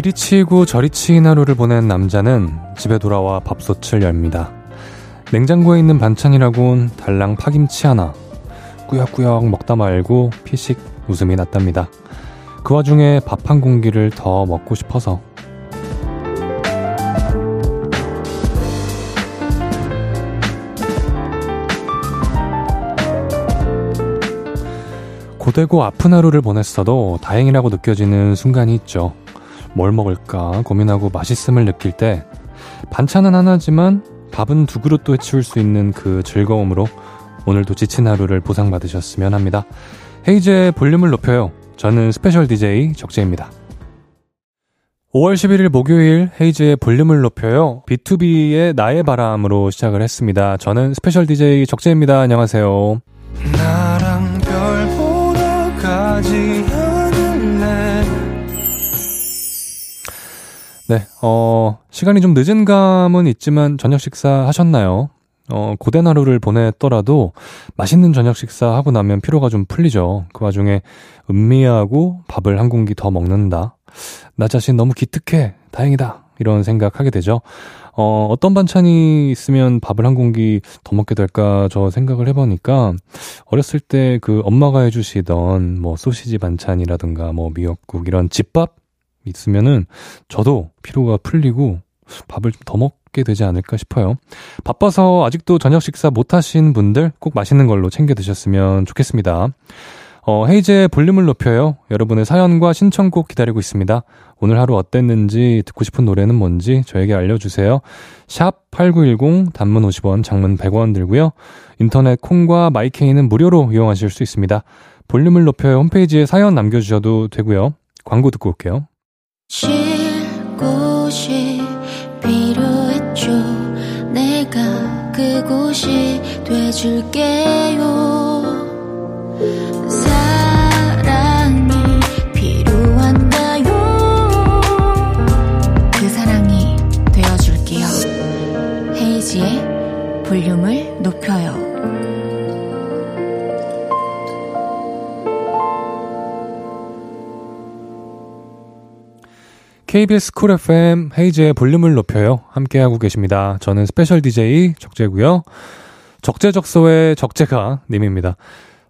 이리 치이고 저리 치인 하루를 보낸 남자는 집에 돌아와 밥솥을 열니다. 냉장고에 있는 반찬이라곤 달랑 파김치 하나. 꾸역꾸역 먹다 말고 피식 웃음이 났답니다. 그 와중에 밥 한 공기를 더 먹고 싶어서. 고되고 아픈 하루를 보냈어도 다행이라고 느껴지는 순간이 있죠. 뭘 먹을까 고민하고 맛있음을 느낄 때 반찬은 하나지만 밥은 두 그릇도 해치울 수 있는 그 즐거움으로 오늘도 지친 하루를 보상받으셨으면 합니다. 헤이즈의 볼륨을 높여요. 저는 special DJ 적재입니다. 5월 11일 목요일 헤이즈의 볼륨을 높여요. BTOB의 나의 바람으로 시작을 했습니다. 저는 special DJ 적재입니다. 안녕하세요. 나랑 별 보러 가지 네, 어, 시간이 좀 늦은 감은 있지만 저녁 식사 하셨나요? 어, 고된 하루를 보냈더라도 맛있는 저녁 식사 하고 나면 피로가 좀 풀리죠. 그 와중에 음미하고 밥을 한 공기 더 먹는다. 나 자신 너무 기특해. 다행이다. 이런 생각하게 되죠. 어, 어떤 반찬이 있으면 밥을 한 공기 더 먹게 될까 저 생각을 해보니까 어렸을 때 그 엄마가 해주시던 뭐 소시지 반찬이라든가 뭐 미역국 이런 집밥 있으면은 저도 피로가 풀리고 밥을 좀 더 먹게 되지 않을까 싶어요. 바빠서 아직도 저녁 식사 못 하신 분들 꼭 맛있는 걸로 챙겨 드셨으면 좋겠습니다. 어, 헤이즈의 볼륨을 높여요. 여러분의 사연과 신청곡 기다리고 있습니다. 오늘 하루 어땠는지, 듣고 싶은 노래는 뭔지 저에게 알려주세요. 샵 8910, 단문 50원, 장문 100원 들고요. 인터넷 콩과 마이케이는 무료로 이용하실 수 있습니다. 볼륨을 높여요. 홈페이지에 사연 남겨주셔도 되고요. 광고 듣고 올게요. 쉴 곳이 필요했죠. 내가 그곳이 돼줄게요. KBS Cool FM 헤이즈의 볼륨을 높여요. 함께하고 계십니다. 저는 special DJ 적재고요. 적재적소의 적재가 님입니다.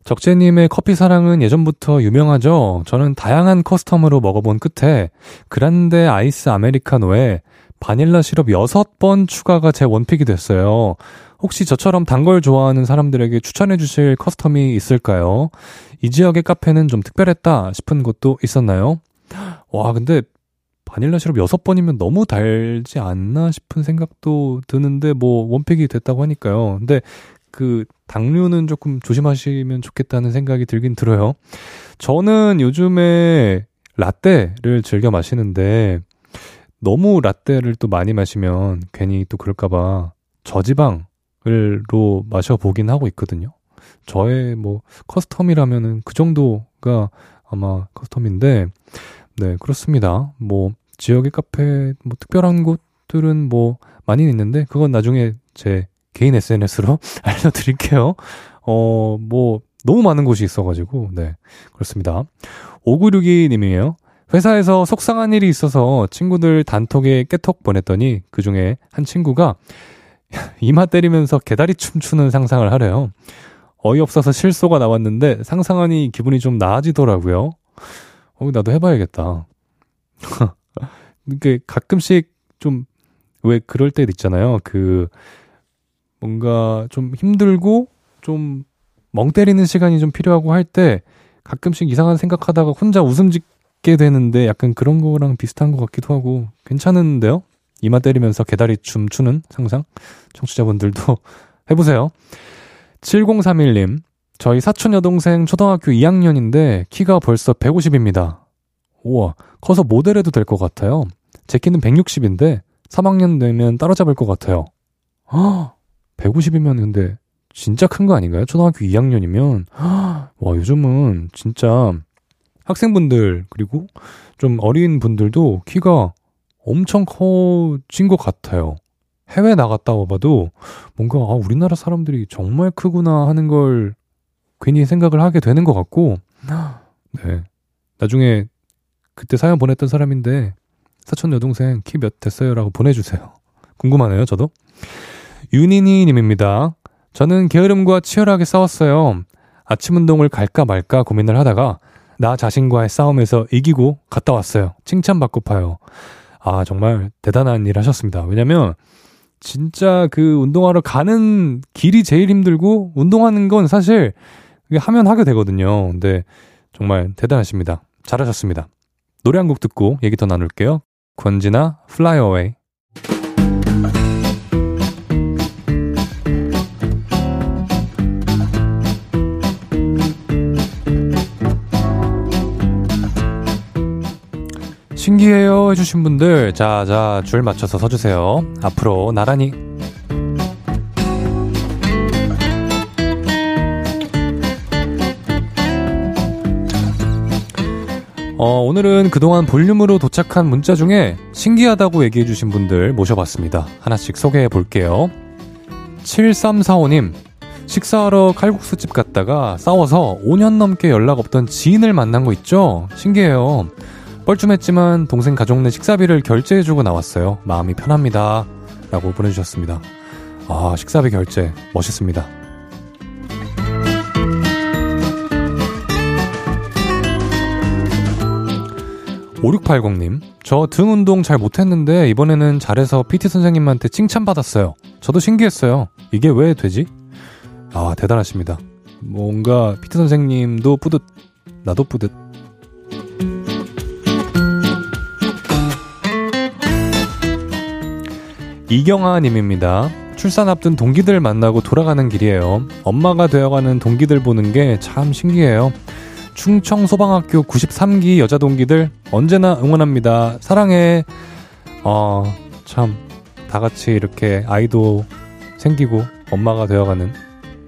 적재님의 커피 사랑은 예전부터 유명하죠. 저는 다양한 custom으로 먹어본 끝에 grande 아이스 아메리카노에 바닐라 시럽 6번 추가가 제 one pick이 됐어요. 혹시 저처럼 단 걸 좋아하는 사람들에게 추천해 주실 custom이 있을까요? 이 지역의 카페는 좀 특별했다 싶은 곳도 있었나요? 와, 근데 바닐라 시럽 6번이면 너무 달지 않나 싶은 생각도 드는데 뭐 원팩이 됐다고 하니까요. 근데 그 당류는 조금 조심하시면 좋겠다는 생각이 들긴 들어요. 저는 요즘에 라떼를 즐겨 마시는데 너무 라떼를 또 많이 마시면 괜히 또 그럴까봐 저지방을로 마셔보긴 하고 있거든요. 저의 뭐 custom이라면은 그 정도가 아마 custom인데 네, 그렇습니다. 뭐 지역의 카페 뭐 특별한 곳들은 뭐 많이 있는데 그건 나중에 제 개인 SNS로 알려드릴게요. 어, 뭐 너무 많은 곳이 있어가지고 네 그렇습니다. 5962님이에요. 회사에서 속상한 일이 있어서 친구들 단톡에 깨톡 보냈더니 그 중에 한 친구가 이마 때리면서 개다리 춤추는 상상을 하래요. 어이없어서 실소가 나왔는데 상상하니 기분이 좀 나아지더라고요. 어, 나도 해봐야겠다. 이게 가끔씩 좀 왜 그럴 때 있잖아요. 그 뭔가 좀 힘들고 좀 멍 때리는 시간이 좀 필요하고 할 때 가끔씩 이상한 생각하다가 혼자 웃음 짓게 되는데 약간 그런 거랑 비슷한 것 같기도 하고 괜찮은데요? 이마 때리면서 개다리 춤 추는 상상? 청취자분들도 해보세요. 7031님, 저희 사촌 여동생 초등학교 2학년인데 키가 벌써 150입니다. 우와, 커서 모델해도 될 것 같아요. 제 키는 160인데 3학년 되면 따라잡을 것 같아요. 아, 150이면 근데 진짜 큰 거 아닌가요? 초등학교 2학년이면 와 요즘은 진짜 학생분들 그리고 좀 어린 분들도 키가 엄청 커진 것 같아요. 해외 나갔다 와봐도 뭔가 아, 우리나라 사람들이 정말 크구나 하는 걸 괜히 생각을 하게 되는 것 같고 네 나중에 그때 사연 보냈던 사람인데 사촌 여동생 키 몇 됐어요? 라고 보내주세요. 궁금하네요, 저도. 윤인이 님입니다. 저는 게으름과 치열하게 싸웠어요. 아침 운동을 갈까 말까 고민을 하다가 나 자신과의 싸움에서 이기고 갔다 왔어요. 칭찬받고 파요. 아, 정말 대단한 일 하셨습니다. 왜냐면 진짜 그 운동하러 가는 길이 제일 힘들고 운동하는 건 사실 하면 하게 되거든요. 근데 정말 대단하십니다. 잘하셨습니다. 노래 한 곡 듣고 얘기 더 나눌게요. 권지나 Fly Away. 신기해요 해주신 분들 자자 줄 맞춰서 서주세요. 앞으로 나란히 어, 오늘은 그동안 볼륨으로 도착한 문자 중에 신기하다고 얘기해주신 분들 모셔봤습니다. 하나씩 소개해 볼게요. 7345님, 식사하러 칼국수집 갔다가 싸워서 5년 넘게 연락 없던 지인을 만난 거 있죠? 신기해요. 뻘쭘했지만 동생 가족 내 식사비를 결제해주고 나왔어요. 마음이 편합니다. 라고 보내주셨습니다. 아, 식사비 결제. 멋있습니다. 5680님, 저 등 운동 잘 못했는데 이번에는 잘해서 PT 선생님한테 칭찬받았어요. 저도 신기했어요. 이게 왜 되지? 아, 대단하십니다. 뭔가 PT 선생님도 뿌듯, 나도 뿌듯. 이경아 님입니다. 출산 앞둔 동기들 만나고 돌아가는 길이에요. 엄마가 되어가는 동기들 보는 게 참 신기해요. 충청 소방학교 93기 여자 동기들 언제나 응원합니다. 사랑해. 어, 참, 다 같이 이렇게 아이도 생기고 엄마가 되어가는,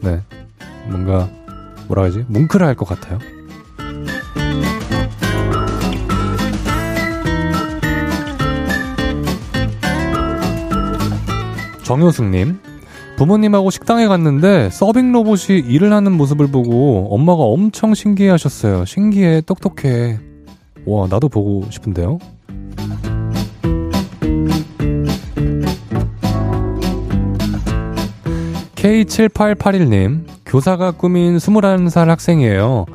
네. 뭔가, 뭐라 하지? 뭉클할 것 같아요. 정효승님, 부모님하고 식당에 갔는데 서빙 로봇이 일을 하는 모습을 보고 엄마가 엄청 신기해 하셨어요. 신기해, 똑똑해. 와, 나도 보고 싶은데요? K7881님, 교사가 꿈인 21살 학생이에요.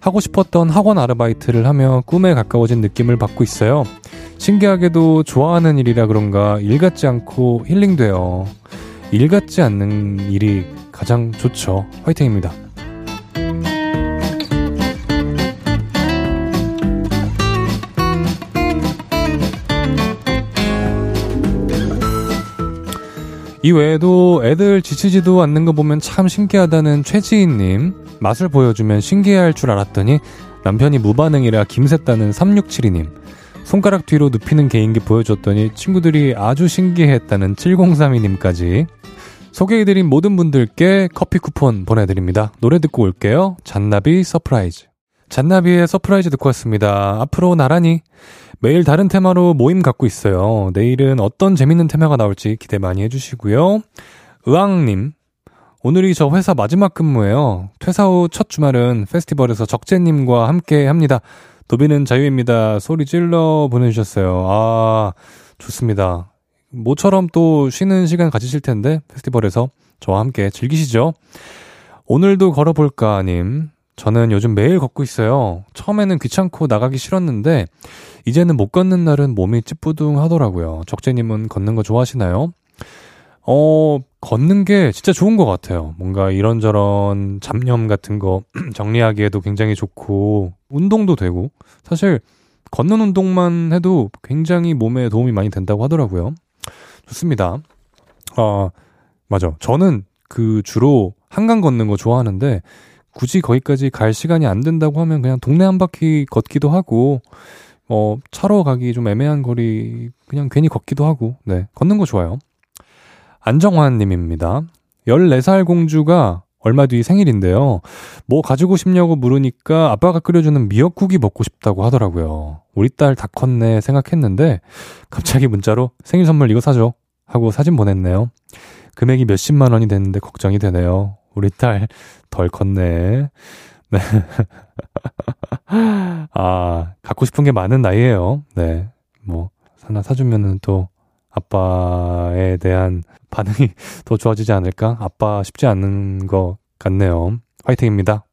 하고 싶었던 학원 아르바이트를 하며 꿈에 가까워진 느낌을 받고 있어요. 신기하게도 좋아하는 일이라 그런가 일 같지 않고 힐링돼요. 일 같지 않는 일이 가장 좋죠. 화이팅입니다. 이 외에도 애들 지치지도 않는 거 보면 참 신기하다는 최지인님, 맛을 보여주면 신기해할 줄 알았더니 남편이 무반응이라 김샜다는 3672님, 손가락 뒤로 눕히는 개인기 보여줬더니 친구들이 아주 신기했다는 7032님까지 소개해드린 모든 분들께 커피 쿠폰 보내드립니다. 노래 듣고 올게요. 잔나비 Surprise. 잔나비의 Surprise 듣고 왔습니다. 앞으로 나란히 매일 다른 테마로 모임 갖고 있어요. 내일은 어떤 재밌는 테마가 나올지 기대 많이 해주시고요. 의왕님, 오늘이 저 회사 마지막 근무예요. 퇴사 후 첫 주말은 페스티벌에서 적재님과 함께 합니다. 도비는 자유입니다. 소리 질러 보내주셨어요. 아, 좋습니다. 모처럼 또 쉬는 시간 가지실 텐데, 페스티벌에서 저와 함께 즐기시죠. 오늘도 걸어볼까, 님. 저는 요즘 매일 걷고 있어요. 처음에는 귀찮고 나가기 싫었는데, 이제는 못 걷는 날은 몸이 찌뿌둥 하더라고요. 적재님은 걷는 거 좋아하시나요? 어, 걷는 게 진짜 좋은 것 같아요. 뭔가 이런저런 잡념 같은 거 정리하기에도 굉장히 좋고, 운동도 되고, 사실 걷는 운동만 해도 굉장히 몸에 도움이 많이 된다고 하더라고요. 좋습니다. 어, 맞아. 저는 그 주로 한강 걷는 거 좋아하는데, 굳이 거기까지 갈 시간이 안 된다고 하면 그냥 동네 한 바퀴 걷기도 하고, 어, 차로 가기 좀 애매한 거리 그냥 괜히 걷기도 하고, 네. 걷는 거 좋아요. 안정환 님입니다. 14살 공주가 얼마 뒤 생일인데요. 뭐 가지고 싶냐고 물으니까 아빠가 끓여주는 미역국이 먹고 싶다고 하더라고요. 우리 딸 다 컸네 생각했는데 갑자기 문자로 생일 선물 이거 사줘 하고 사진 보냈네요. 금액이 몇십만 원이 됐는데 걱정이 되네요. 우리 딸 덜 컸네. 네. 아, 갖고 싶은 게 많은 나이에요. 네. 뭐, 하나 사주면은 또 아빠에 대한 반응이 더 좋아지지 않을까? 아빠 쉽지 않은 것 같네요. 화이팅입니다.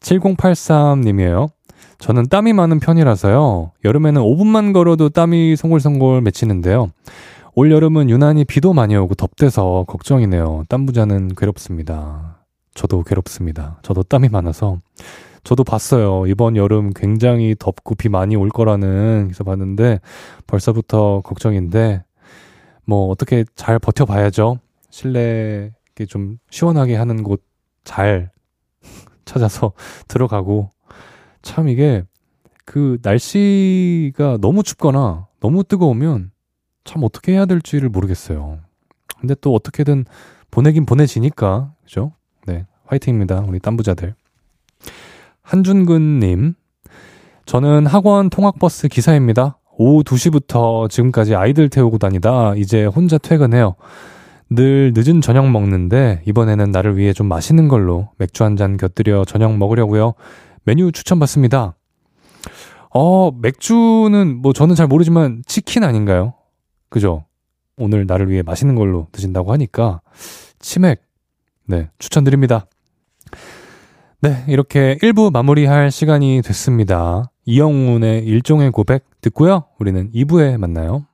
7083님이에요. 저는 땀이 많은 편이라서요. 여름에는 5분만 걸어도 땀이 송골송골 맺히는데요. 올 여름은 유난히 비도 많이 오고 덥대서 걱정이네요. 땀 부자는 괴롭습니다. 저도 괴롭습니다. 저도 땀이 많아서. 저도 봤어요. 이번 여름 굉장히 덥고 비 많이 올 거라는 기사 봤는데 벌써부터 걱정인데 뭐 어떻게 잘 버텨봐야죠. 실내 좀 시원하게 하는 곳 잘 찾아서 들어가고 참 이게 그 날씨가 너무 춥거나 너무 뜨거우면 참 어떻게 해야 될지를 모르겠어요. 근데 또 어떻게든 보내긴 보내지니까 그죠? 네 화이팅입니다 우리 땀부자들. 한준근님 저는 학원 통학버스 기사입니다. 오후 2시부터 지금까지 아이들 태우고 다니다 이제 혼자 퇴근해요. 늘 늦은 저녁 먹는데 이번에는 나를 위해 좀 맛있는 걸로 맥주 한 잔 곁들여 저녁 먹으려고요. 메뉴 추천받습니다. 어, 맥주는 뭐 저는 잘 모르지만 치킨 아닌가요? 그죠? 오늘 나를 위해 맛있는 걸로 드신다고 하니까 치맥 네, 추천드립니다. 네, 이렇게 1부 마무리할 시간이 됐습니다. 이영훈의 일종의 고백 듣고요. 우리는 2부에 만나요.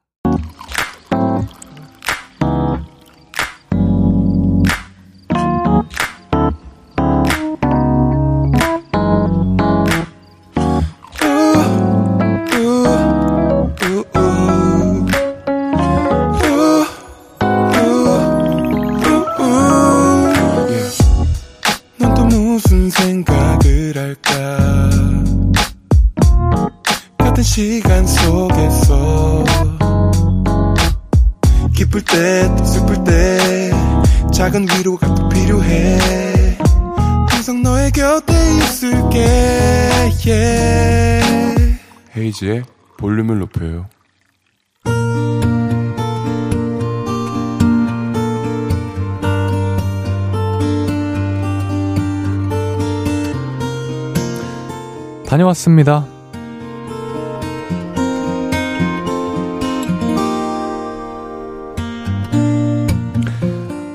다녀왔습니다.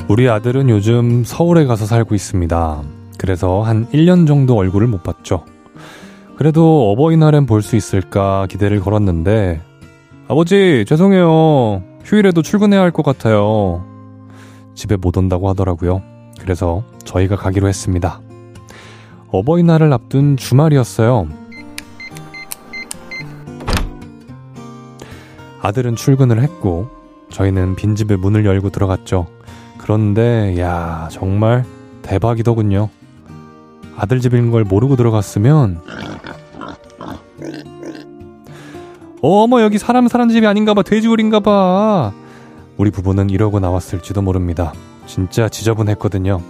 우리 아들은 요즘 서울에 가서 살고 있습니다. 그래서 한 1년 정도 얼굴을 못 봤죠. 그래도 어버이날엔 볼 수 있을까 기대를 걸었는데, 아버지, 죄송해요. 휴일에도 출근해야 할 것 같아요. 집에 못 온다고 하더라고요. 그래서 저희가 가기로 했습니다. 어버이날을 앞둔 주말이었어요. 아들은 출근을 했고, 저희는 빈집에 문을 열고 들어갔죠. 그런데, 야, 정말 대박이더군요. 아들 집인 걸 모르고 들어갔으면. 어머 여기 사람 사는 집이 아닌가 봐. 돼지우리인가 봐. 우리 부부는 이러고 나왔을지도 모릅니다. 진짜 지저분했거든요.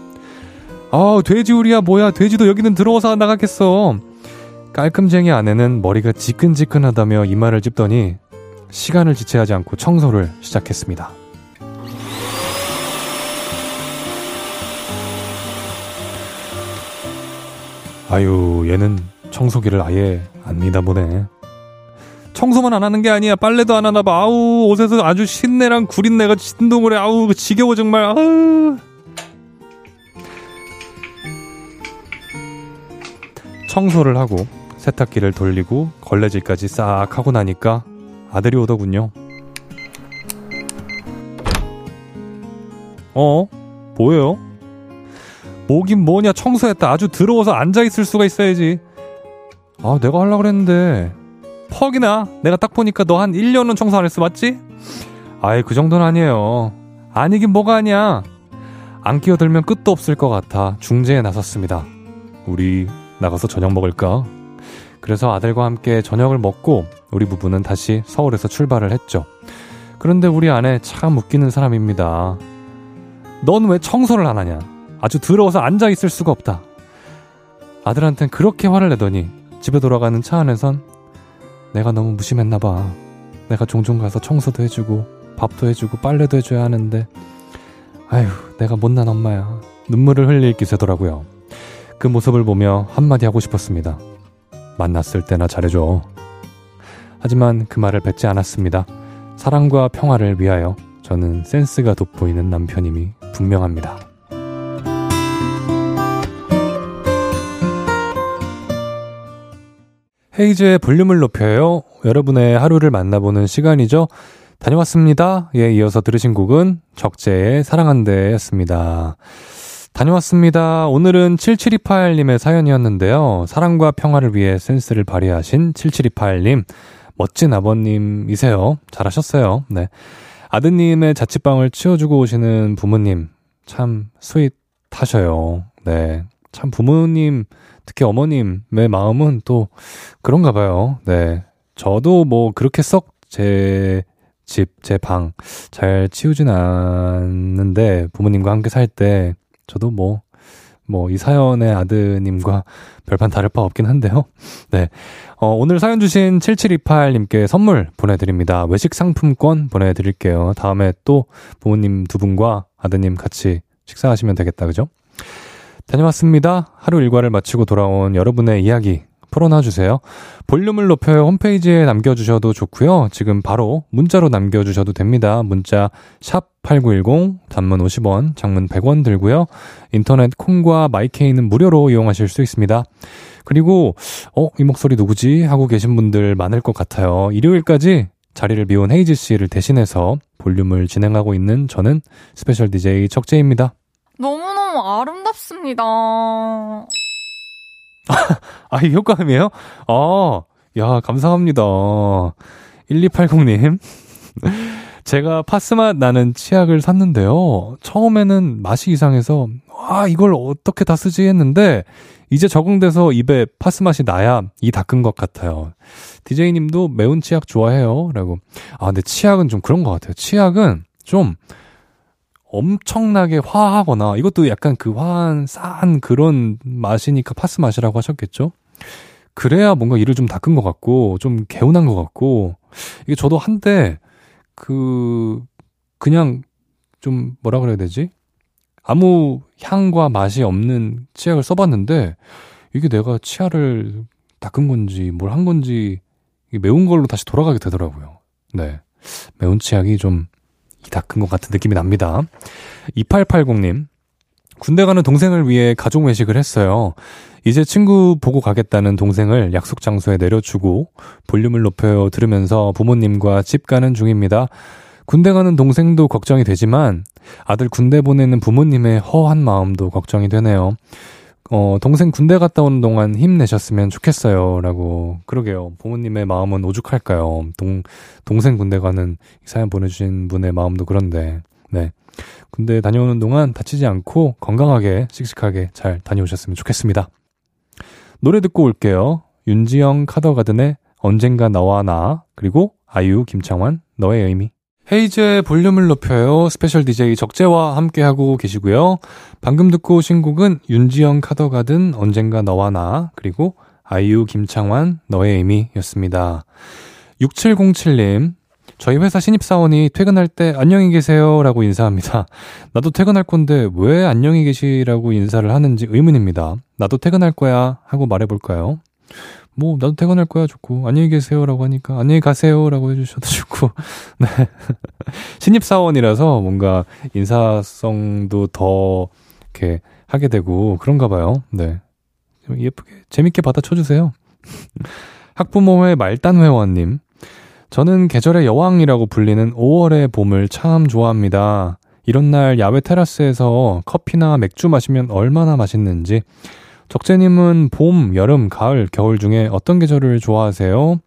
아 돼지우리야 뭐야. 돼지도 여기는 들어와서 나가겠어. 깔끔쟁이 아내는 머리가 지끈지끈하다며 이마를 찝더니 시간을 지체하지 않고 청소를 시작했습니다 아유 얘는 청소기를 아예 안 믿어보네 청소만 안 하는 게 아니야. 빨래도 안 하나 봐. 아우, 옷에서 아주 신내랑 구린내가 진동을 해. 아우, 지겨워, 정말. 아우. 청소를 하고 세탁기를 돌리고 걸레질까지 싹 하고 나니까 아들이 오더군요. 어? 뭐예요? 뭐긴 뭐냐 청소했다 아주 더러워서 앉아있을 수가 있어야지 아 내가 하려고 그랬는데 퍽이나 내가 딱 보니까 너 한 1년은 청소 안 했어 맞지? 아이 그 정도는 아니에요 아니긴 뭐가 아니야 안 끼어들면 끝도 없을 것 같아 중재에 나섰습니다 우리 나가서 저녁 먹을까? 그래서 아들과 함께 저녁을 먹고 우리 부부는 다시 서울에서 출발을 했죠 그런데 우리 아내 참 웃기는 사람입니다 넌 왜 청소를 안 하냐 아주 더러워서 앉아 있을 수가 없다 아들한텐 그렇게 화를 내더니 집에 돌아가는 차 안에선 내가 너무 무심했나 봐. 내가 종종 가서 청소도 해주고 밥도 해주고 빨래도 해줘야 하는데 아휴 내가 못난 엄마야. 눈물을 흘릴 기세더라고요. 그 모습을 보며 한마디 하고 싶었습니다. 만났을 때나 잘해줘. 하지만 그 말을 뱉지 않았습니다. 사랑과 평화를 위하여 저는 센스가 돋보이는 남편임이 분명합니다. 헤이즈의 볼륨을 높여요. 여러분의 하루를 만나보는 시간이죠. 다녀왔습니다. 예, 이어서 들으신 곡은 적재의 사랑한대 였습니다. 다녀왔습니다. 오늘은 7728님의 사연이었는데요. 사랑과 평화를 위해 센스를 발휘하신 7728님. 멋진 아버님이세요. 잘하셨어요. 네. 아드님의 자취방을 치워주고 오시는 부모님. 참 스윗하셔요. 네. 참 부모님, 특히 어머님의 마음은 또 그런가 봐요. 네. 저도 뭐 그렇게 썩 제 집, 제 방 잘 치우진 않는데 부모님과 함께 살 때 저도 뭐, 뭐 이 사연의 아드님과 별반 다를 바 없긴 한데요. 네. 어, 오늘 사연 주신 7728님께 선물 보내드립니다. 외식 상품권 보내드릴게요. 다음에 또 부모님 두 분과 아드님 같이 식사하시면 되겠다. 그죠? 다녀왔습니다. 하루 일과를 마치고 돌아온 여러분의 이야기 풀어놔 주세요. 볼륨을 높여요 홈페이지에 남겨주셔도 좋고요. 지금 바로 문자로 남겨주셔도 됩니다. 문자 샵 8910, 단문 50원, 장문 100원 들고요. 인터넷 콩과 마이케이는 무료로 이용하실 수 있습니다. 그리고 어, 이 목소리 누구지? 하고 계신 분들 많을 것 같아요. 일요일까지 자리를 비운 헤이즈 씨를 대신해서 볼륨을 진행하고 있는 저는 스페셜 DJ 적재입니다. 너무너무 아름답습니다. 아, 이 효과음이에요? 아, 야, 감사합니다. 1280님. 제가 파스맛 나는 치약을 샀는데요. 처음에는 맛이 이상해서, 와, 이걸 어떻게 다 쓰지 했는데, 이제 적응돼서 입에 파스맛이 나야 이 닦은 것 같아요. 디제이님도 매운 치약 좋아해요? 라고. 아, 근데 치약은 좀 그런 것 같아요. 치약은 좀, 엄청나게 화하거나 이것도 약간 그 화한 싸한 그런 맛이니까 파스 맛이라고 하셨겠죠? 그래야 뭔가 이를 좀 닦은 것 같고 좀 개운한 것 같고 이게 저도 한때 그 그냥 좀 뭐라 그래야 되지? 아무 향과 맛이 없는 치약을 써봤는데 이게 내가 치아를 닦은 건지 뭘 한 건지 매운 걸로 다시 돌아가게 되더라고요. 네. 매운 치약이 좀 닦은 것 같은 느낌이 납니다. 2880님, 군대 가는 동생을 위해 가족 외식을 했어요. 이제 친구 보고 가겠다는 동생을 약속 장소에 내려주고 볼륨을 높여 들으면서 부모님과 집 가는 중입니다. 군대 가는 동생도 걱정이 되지만 아들 군대 보내는 부모님의 허한 마음도 걱정이 되네요. 어, 동생 군대 갔다 오는 동안 힘내셨으면 좋겠어요. 라고. 그러게요. 부모님의 마음은 오죽할까요? 동, 동생 군대 가는 사연 보내주신 분의 마음도 그런데, 네. 군대 다녀오는 동안 다치지 않고 건강하게, 씩씩하게 잘 다녀오셨으면 좋겠습니다. 노래 듣고 올게요. 윤지영 카더가든의 언젠가 너와 나, 그리고 아이유 김창완, 너의 의미. 헤이즈의 볼륨을 높여요. 스페셜 DJ 적재와 함께하고 계시고요. 방금 듣고 오신 곡은 윤지영 카더가든 언젠가 너와 나 그리고 아이유 김창완 너의 의미 였습니다. 6707님 저희 회사 신입사원이 퇴근할 때 안녕히 계세요 라고 인사합니다. 나도 퇴근할 건데 왜 안녕히 계시라고 인사를 하는지 의문입니다. 나도 퇴근할 거야 하고 말해볼까요? 뭐 나도 퇴근할 거야 좋고 안녕히 계세요라고 하니까 안녕히 가세요라고 해주셔도 좋고 네 신입 사원이라서 뭔가 인사성도 더 이렇게 하게 되고 그런가 봐요. 네 예쁘게 재밌게 받아쳐 주세요. 학부모회 말단 회원님 저는 계절의 여왕이라고 불리는 5월의 봄을 참 좋아합니다. 이런 날 야외 테라스에서 커피나 맥주 마시면 얼마나 맛있는지 적재님은 봄, 여름, 가을, 겨울 중에 어떤 계절을 좋아하세요?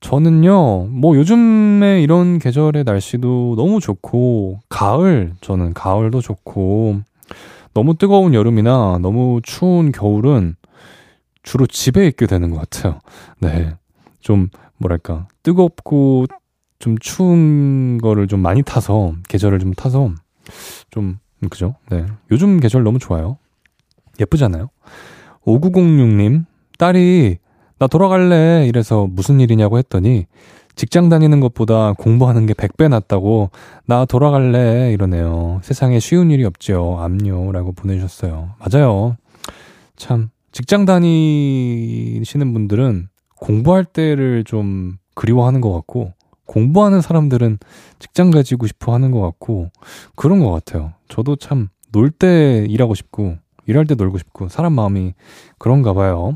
저는요, 뭐 요즘에 이런 계절의 날씨도 너무 좋고, 가을, 저는 가을도 좋고, 너무 뜨거운 여름이나 너무 추운 겨울은 주로 집에 있게 되는 것 같아요. 네. 좀, 뭐랄까, 뜨겁고 좀 추운 거를 좀 많이 타서, 계절을 좀 타서, 좀, 그죠? 네. 요즘 계절 너무 좋아요. 예쁘잖아요. 5906님, 딸이 나 돌아갈래 이래서 무슨 일이냐고 했더니 직장 다니는 것보다 공부하는 게 100배 낫다고 나 돌아갈래 이러네요. 세상에 쉬운 일이 없죠. 압류라고 보내주셨어요. 맞아요. 참 직장 다니시는 분들은 공부할 때를 좀 그리워하는 것 같고 공부하는 사람들은 직장 가지고 싶어 하는 것 같고, 그런 것 같아요. 저도 참, 놀 때 일하고 싶고, 일할 때 놀고 싶고, 사람 마음이 그런가 봐요.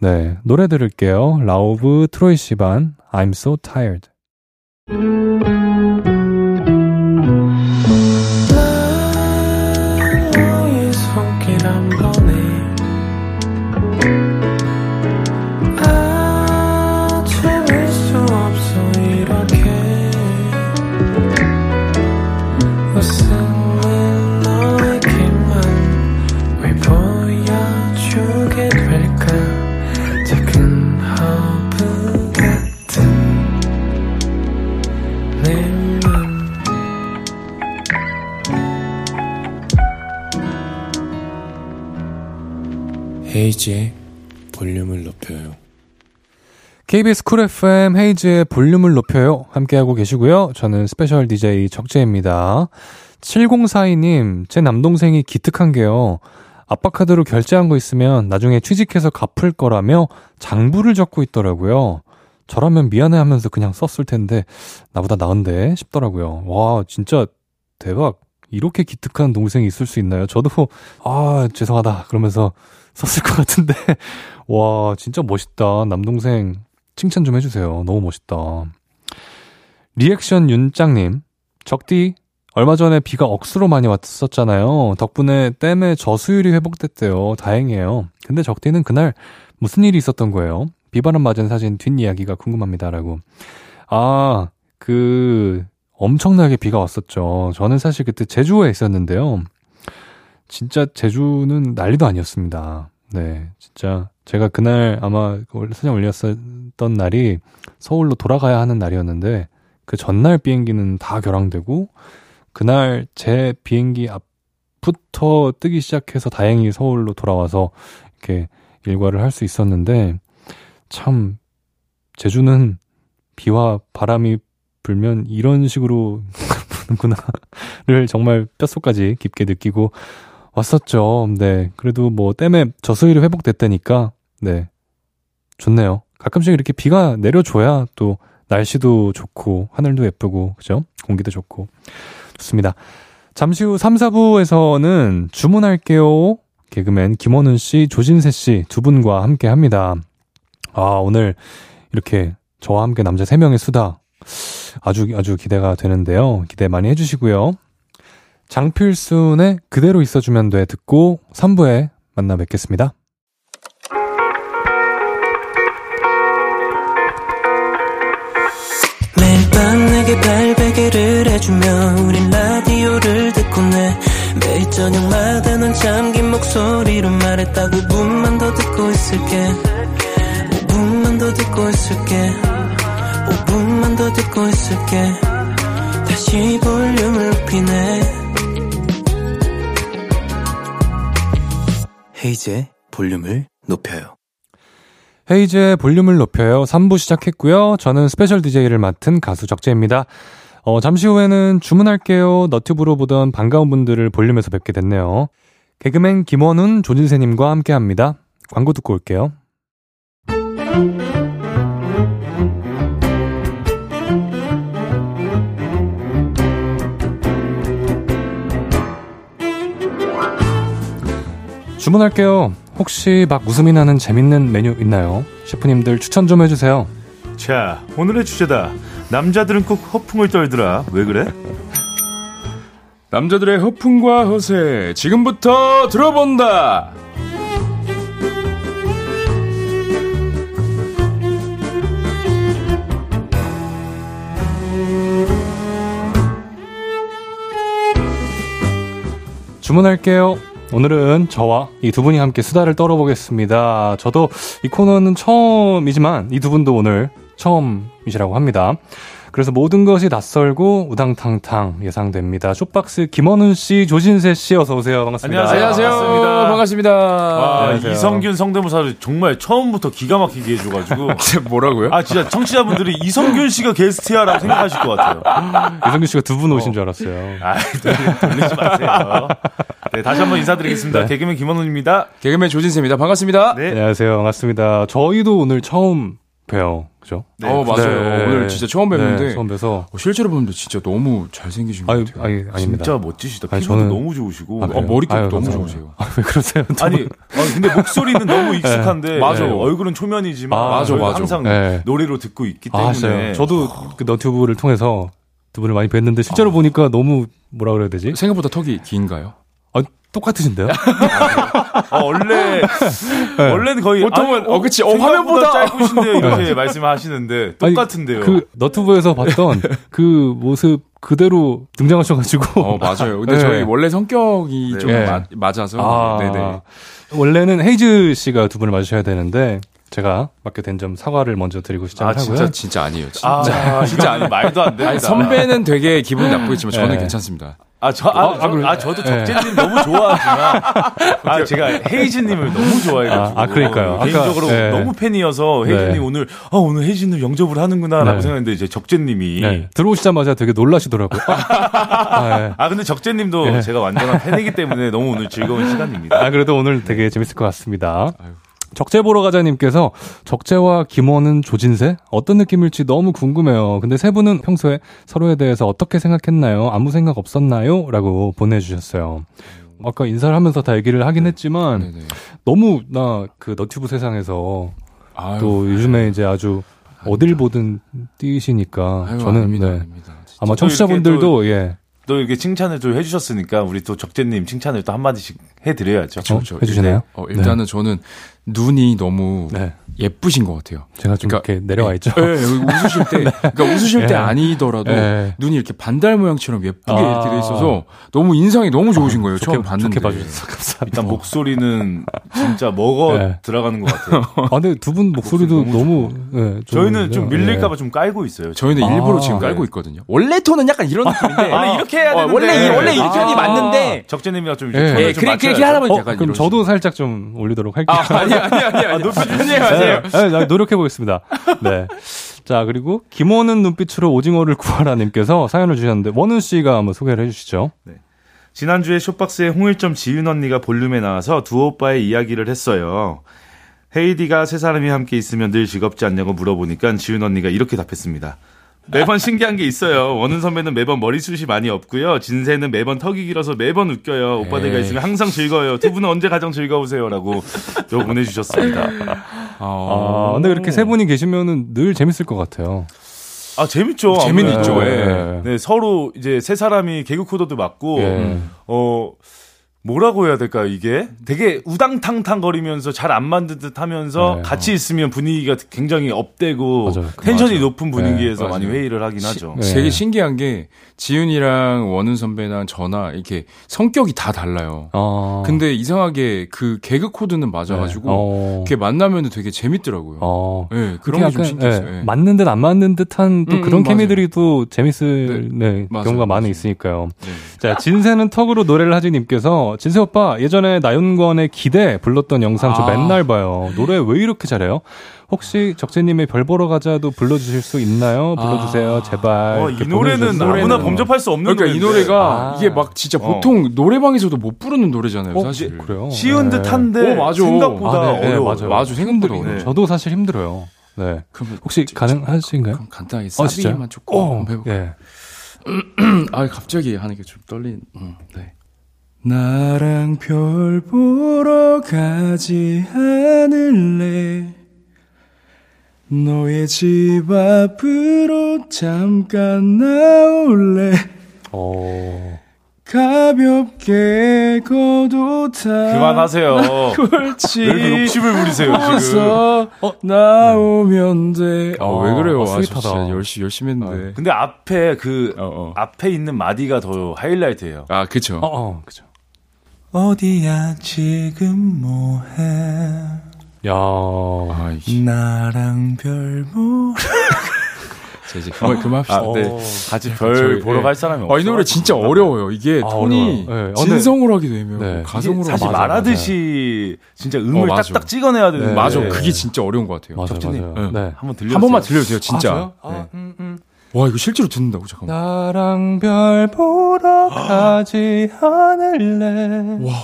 네, 노래 들을게요. 라우브 트로이 시반, I'm so tired. 헤이즈의 볼륨을 높여요. KBS 쿨 FM 헤이즈의 볼륨을 높여요. 함께하고 계시고요. 저는 스페셜 DJ 적재입니다. 7042님, 제 남동생이 기특한 게요. 아빠 카드로 결제한 거 있으면 나중에 취직해서 갚을 거라며 장부를 적고 있더라고요. 저라면 미안해 하면서 그냥 썼을 텐데, 나보다 나은데 싶더라고요. 와, 진짜 대박. 이렇게 기특한 동생이 있을 수 있나요? 저도, 아, 죄송하다. 그러면서 썼을 것 같은데. 와, 진짜 멋있다. 남동생 칭찬 좀 해주세요. 너무 멋있다. 리액션 윤짱님, 적디, 얼마 전에 비가 억수로 많이 왔었잖아요. 덕분에 댐의 저수율이 회복됐대요. 다행이에요. 근데 적디는 그날 무슨 일이 있었던 거예요? 비바람 맞은 사진 뒷이야기가 궁금합니다라고. 아, 그, 엄청나게 비가 왔었죠. 저는 사실 그때 제주에 있었는데요. 진짜 제주는 난리도 아니었습니다. 네, 진짜 제가 그날 아마 사진 올렸었던 날이 서울로 돌아가야 하는 날이었는데 그 전날 비행기는 다 결항되고 그날 제 비행기 앞부터 뜨기 시작해서 다행히 서울로 돌아와서 이렇게 일과를 할 수 있었는데 참 제주는 비와 바람이 불면 이런 식으로 부는구나를 정말 뼛속까지 깊게 느끼고 왔었죠. 네. 그래도 뭐 댐에 저수율이 회복됐다니까, 네. 좋네요. 가끔씩 이렇게 비가 내려줘야 또 날씨도 좋고, 하늘도 예쁘고, 그죠? 공기도 좋고. 좋습니다. 잠시 후 3, 4부에서는 주문할게요. 개그맨 김원훈 씨, 조진세 씨 두 분과 함께 합니다. 아, 오늘 이렇게 저와 함께 남자 3명의 수다. 아주, 아주 기대가 되는데요. 기대 많이 해 주시고요. 장필순의 그대로 있어주면 돼 듣고 3부에 만나 뵙겠습니다. 매일 밤 내게 발베개를 해주며 우린 라디오를 듣고 내 매일 저녁마다 넌 잠긴 목소리로 말했다 5분만 더 듣고 있을게. 5분만 더 듣고 있을게. 5분만 더 듣고 있을게. 다시 볼륨을 높이네 헤이즈의 볼륨을 높여요. 헤이즈의 볼륨을 높여요. 3부 시작했고요. 저는 스페셜 DJ를 맡은 가수 적재입니다. 어, 잠시 후에는 주문할게요. 너튜브로 보던 반가운 분들을 볼륨에서 뵙게 됐네요. 개그맨 김원훈, 조진세님과 함께 합니다. 광고 듣고 올게요. 주문할게요. 혹시 막 웃음이 나는 재밌는 메뉴 있나요? 셰프님들 추천 좀 해주세요. 자, 오늘의 주제다. 남자들은 꼭 허풍을 떨더라. 왜 그래? 남자들의 허풍과 허세 지금부터 들어본다. 주문할게요. 오늘은 저와 이 두 분이 함께 수다를 떨어보겠습니다. 저도 이 코너는 처음이지만 이 두 분도 오늘 처음이시라고 합니다. 그래서 모든 것이 낯설고 우당탕탕 예상됩니다. 쇼박스 김원훈 씨, 조진세 씨 어서 오세요. 반갑습니다. 안녕하세요. 반갑습니다. 반갑습니다. 와, 안녕하세요. 이성균 성대모사를 정말 처음부터 기가 막히게 해줘가지고. 뭐라고요? 아 진짜 청취자분들이 이성균 씨가 게스트야라고 생각하실 것 같아요. 이성균 씨가 두 분 오신 어. 줄 알았어요. 아, 돌리지 마세요. 네, 다시 한번 인사드리겠습니다. 네. 개그맨 김원훈입니다. 개그맨 조진세입니다. 반갑습니다. 네. 안녕하세요. 반갑습니다. 저희도 오늘 처음 봬요. 그죠? 네, 어, 맞아요. 네. 오늘 진짜 처음 뵀는데. 네, 처음 뵈서. 어, 실제로 보는데 진짜 너무 잘생기신 것 같아요. 아니, 아닙니다. 진짜 멋지시다. 아니, 저는 너무 좋으시고. 아, 어, 머리도 너무 좋으세요. 아, 왜 그러세요? 아니, 아니, 근데 목소리는 너무 익숙한데. 네. 맞아. 얼굴은 초면이지만. 아, 맞아, 맞아. 항상 네. 노래로 듣고 있기 아, 때문에. 아, 저도 그 너튜브를 통해서 두 분을 많이 뵀는데 실제로 아. 보니까 너무 뭐라 그래야 되지? 생각보다 턱이 긴가요? 똑같으신데요? 어, 원래 네. 원래는 거의 보통은 아, 어 그치 어 화면보다 짧으신데요 이렇게 네. 말씀하시는데 똑같은데요. 아니, 그 너튜브에서 봤던 그 모습 그대로 등장하셔가지고. 어 맞아요. 근데 네. 저희 원래 성격이 네. 좀 마, 맞아서. 아, 네네. 원래는 헤이즈 씨가 두 분을 맞으셔야 되는데 제가 맡게 된 점 사과를 먼저 드리고 시작을 아, 하고요. 진짜 진짜 아니에요. 진짜 아, 진짜 아니 말도 안 돼. 아니, 선배는 되게 기분이 나쁘겠지만 저는 네. 괜찮습니다. 아, 저, 아, 어, 아, 저, 아, 저도 네. 적재님 너무 좋아하지만, 아, 제가 헤이즈님을 너무 좋아해가지고. 아, 아 그러니까요. 개인적으로 네. 너무 팬이어서 헤이즈님 네. 오늘, 아, 오늘 헤이즈님 영접을 하는구나라고 네. 생각했는데, 이제 적재님이. 네. 들어오시자마자 되게 놀라시더라고요. 아, 네. 아, 근데 적재님도 제가 완전한 팬이기 때문에 너무 오늘 즐거운 시간입니다. 아, 그래도 오늘 되게 재밌을 것 같습니다. 아유. 적재 보러 가자님께서 적재와 김원은 조진세 어떤 느낌일지 너무 궁금해요. 근데 세 분은 평소에 서로에 대해서 어떻게 생각했나요? 아무 생각 없었나요? 라고 보내주셨어요. 아까 인사를 하면서 다 얘기를 하긴 네. 했지만 네네. 너무 나 그 너튜브 세상에서 아유, 또 요즘에 이제 아주. 어딜 보든 뛰시니까 아유, 저는 아닙니다, 네. 아닙니다. 아마 청취자분들도 예. 또 이렇게 칭찬을 좀 해주셨으니까 우리 또 적재님 칭찬을 또 한마디씩 해드려야죠. 어, 해주시나요? 어, 일단은 네. 저는 눈이 너무 네. 예쁘신 것 같아요. 제가 좀 그러니까, 이렇게 내려와 있죠. 네, 웃으실 때, 네. 그러니까 웃으실 때 네. 아니더라도 네. 눈이 이렇게 반달 모양처럼 예쁘게 아~ 이렇게 돼 있어서 너무 인상이 너무 좋으신 거예요. 아, 처음 봤는데. 좋게 봐주셔서 감사합니다. 일단 목소리는 진짜 먹어 네. 들어가는 것 같아요. 아, 근데 두 분 목소리도 너무, 너무 저희는 좀 밀릴까봐 좀 깔고 있어요. 저희는 아~ 일부러 지금 깔고 있거든요. 원래 톤은 약간 이런 느낌인데. 원래 이렇게 해야 되는데. 어, 원래, 원래 이렇게 하는 게 맞는데. 적재님이랑 좀, 네, 그래, 그렇게 하다 보니까 약간. 그럼 저도 살짝 좀 올리도록 할게요. 아, 아니, 아니, 아니. 아니. 아니에요, 아니에요. 네, 네, 노력해 보겠습니다. 네. 자, 그리고 김원은 눈빛으로 오징어를 구하라님께서 사연을 주셨는데, 원은 씨가 한번 소개를 해주시죠. 네. 지난주에 쇼박스의 홍일점 지윤 언니가 볼륨에 나와서 두 오빠의 이야기를 했어요. 헤이디가 세 사람이 함께 있으면 늘 즐겁지 않냐고 물어보니까 지윤 언니가 이렇게 답했습니다. 매번 신기한 게 있어요. 원은 선배는 매번 머리숱이 많이 없고요. 진세는 매번 턱이 길어서 매번 웃겨요. 오빠들과 있으면 항상 즐거워요. 두 분은 언제 가장 즐거우세요?라고 또 보내주셨습니다. 아, 근데 이렇게 세 분이 계시면은 늘 재밌을 것 같아요. 아 재밌죠. 재미는 있죠. 예. 네. 네. 서로 이제 세 사람이 개그 코드도 맞고 예. 어 뭐라고 해야 될까요, 이게? 되게 우당탕탕 거리면서 잘 안 만든 듯 하면서 네. 같이 있으면 분위기가 굉장히 업되고 맞아요. 텐션이 맞아요. 높은 분위기에서 네, 많이 회의를 하긴 하죠. 시, 되게 신기한 게 지윤이랑 원은 선배랑 저나 이렇게 성격이 다 달라요. 어. 근데 이상하게 그 개그 코드는 맞아가지고 네. 어. 그게 만나면 되게 재밌더라고요. 어. 네, 그런 게 좀 신기했어요. 네. 네. 맞는 듯 안 맞는 듯한 또 음, 그런 음, 케미들이 또 재밌을 네. 네, 경우가 많이 있으니까요. 자, 진세는 턱으로 노래를 하지님께서 진세 오빠 예전에 나윤권의 기대 불렀던 영상 저 아. 맨날 봐요. 노래 왜 이렇게 잘해요? 혹시 적재님의 별 보러 가자도 불러주실 수 있나요? 불러주세요, 아. 제발. 어, 이 노래는 아무나 범접할 수 없는 그러니까 노래인데. 이 노래가 아. 이게 막 진짜 어. 보통 어. 노래방에서도 못 부르는 노래잖아요, 어, 사실. 그래요? 쉬운 네. 듯한데 오, 맞아. 생각보다 아, 네, 네, 맞아요. 맞아, 생각보다 어려워. 저도 사실 힘들어요. 네. 그럼 혹시 가능하신가요? 그럼 간단하게 사비만 어, 조금 어, 해볼까요? 네. 아 갑자기 하는 게 좀 떨린. 음, 네. 나랑 별 보러 가지 않을래? 너의 집 앞으로 잠깐 나올래? 어... 가볍게 타 그만하세요. 왜 욕심을 부리세요 지금? 어? 나오면 돼왜 아, 그래요? 아, 스윗하다. 열심히 열심히 했는데. 아, 근데 앞에 그 어, 어. 앞에 있는 마디가 더 하이라이트예요. 아 그쵸. 어, 어 그쵸 어디야 지금 뭐해 야 나랑 별 보러 자, 이제 그만, 그만합시다. 아, 네. 같이 별 저희, 보러 네. 갈 사람이 없어. 아, 이 노래 진짜 어려워요. 이게 아, 톤이 네. 진성으로 하게 되면 네. 가성으로 사실 맞아, 말하듯이 진짜 음을 어, 딱딱 찍어내야 되는. 네. 맞아. 그게 진짜 어려운 것 같아요. 맞아. 네. 네. 한번 들려. 한 번만 들려주세요. 진짜. 아, 아, 음, 음. 와 이거 실제로 듣는다고 잠깐만. 나랑 별 보러 가지 않을래. 와.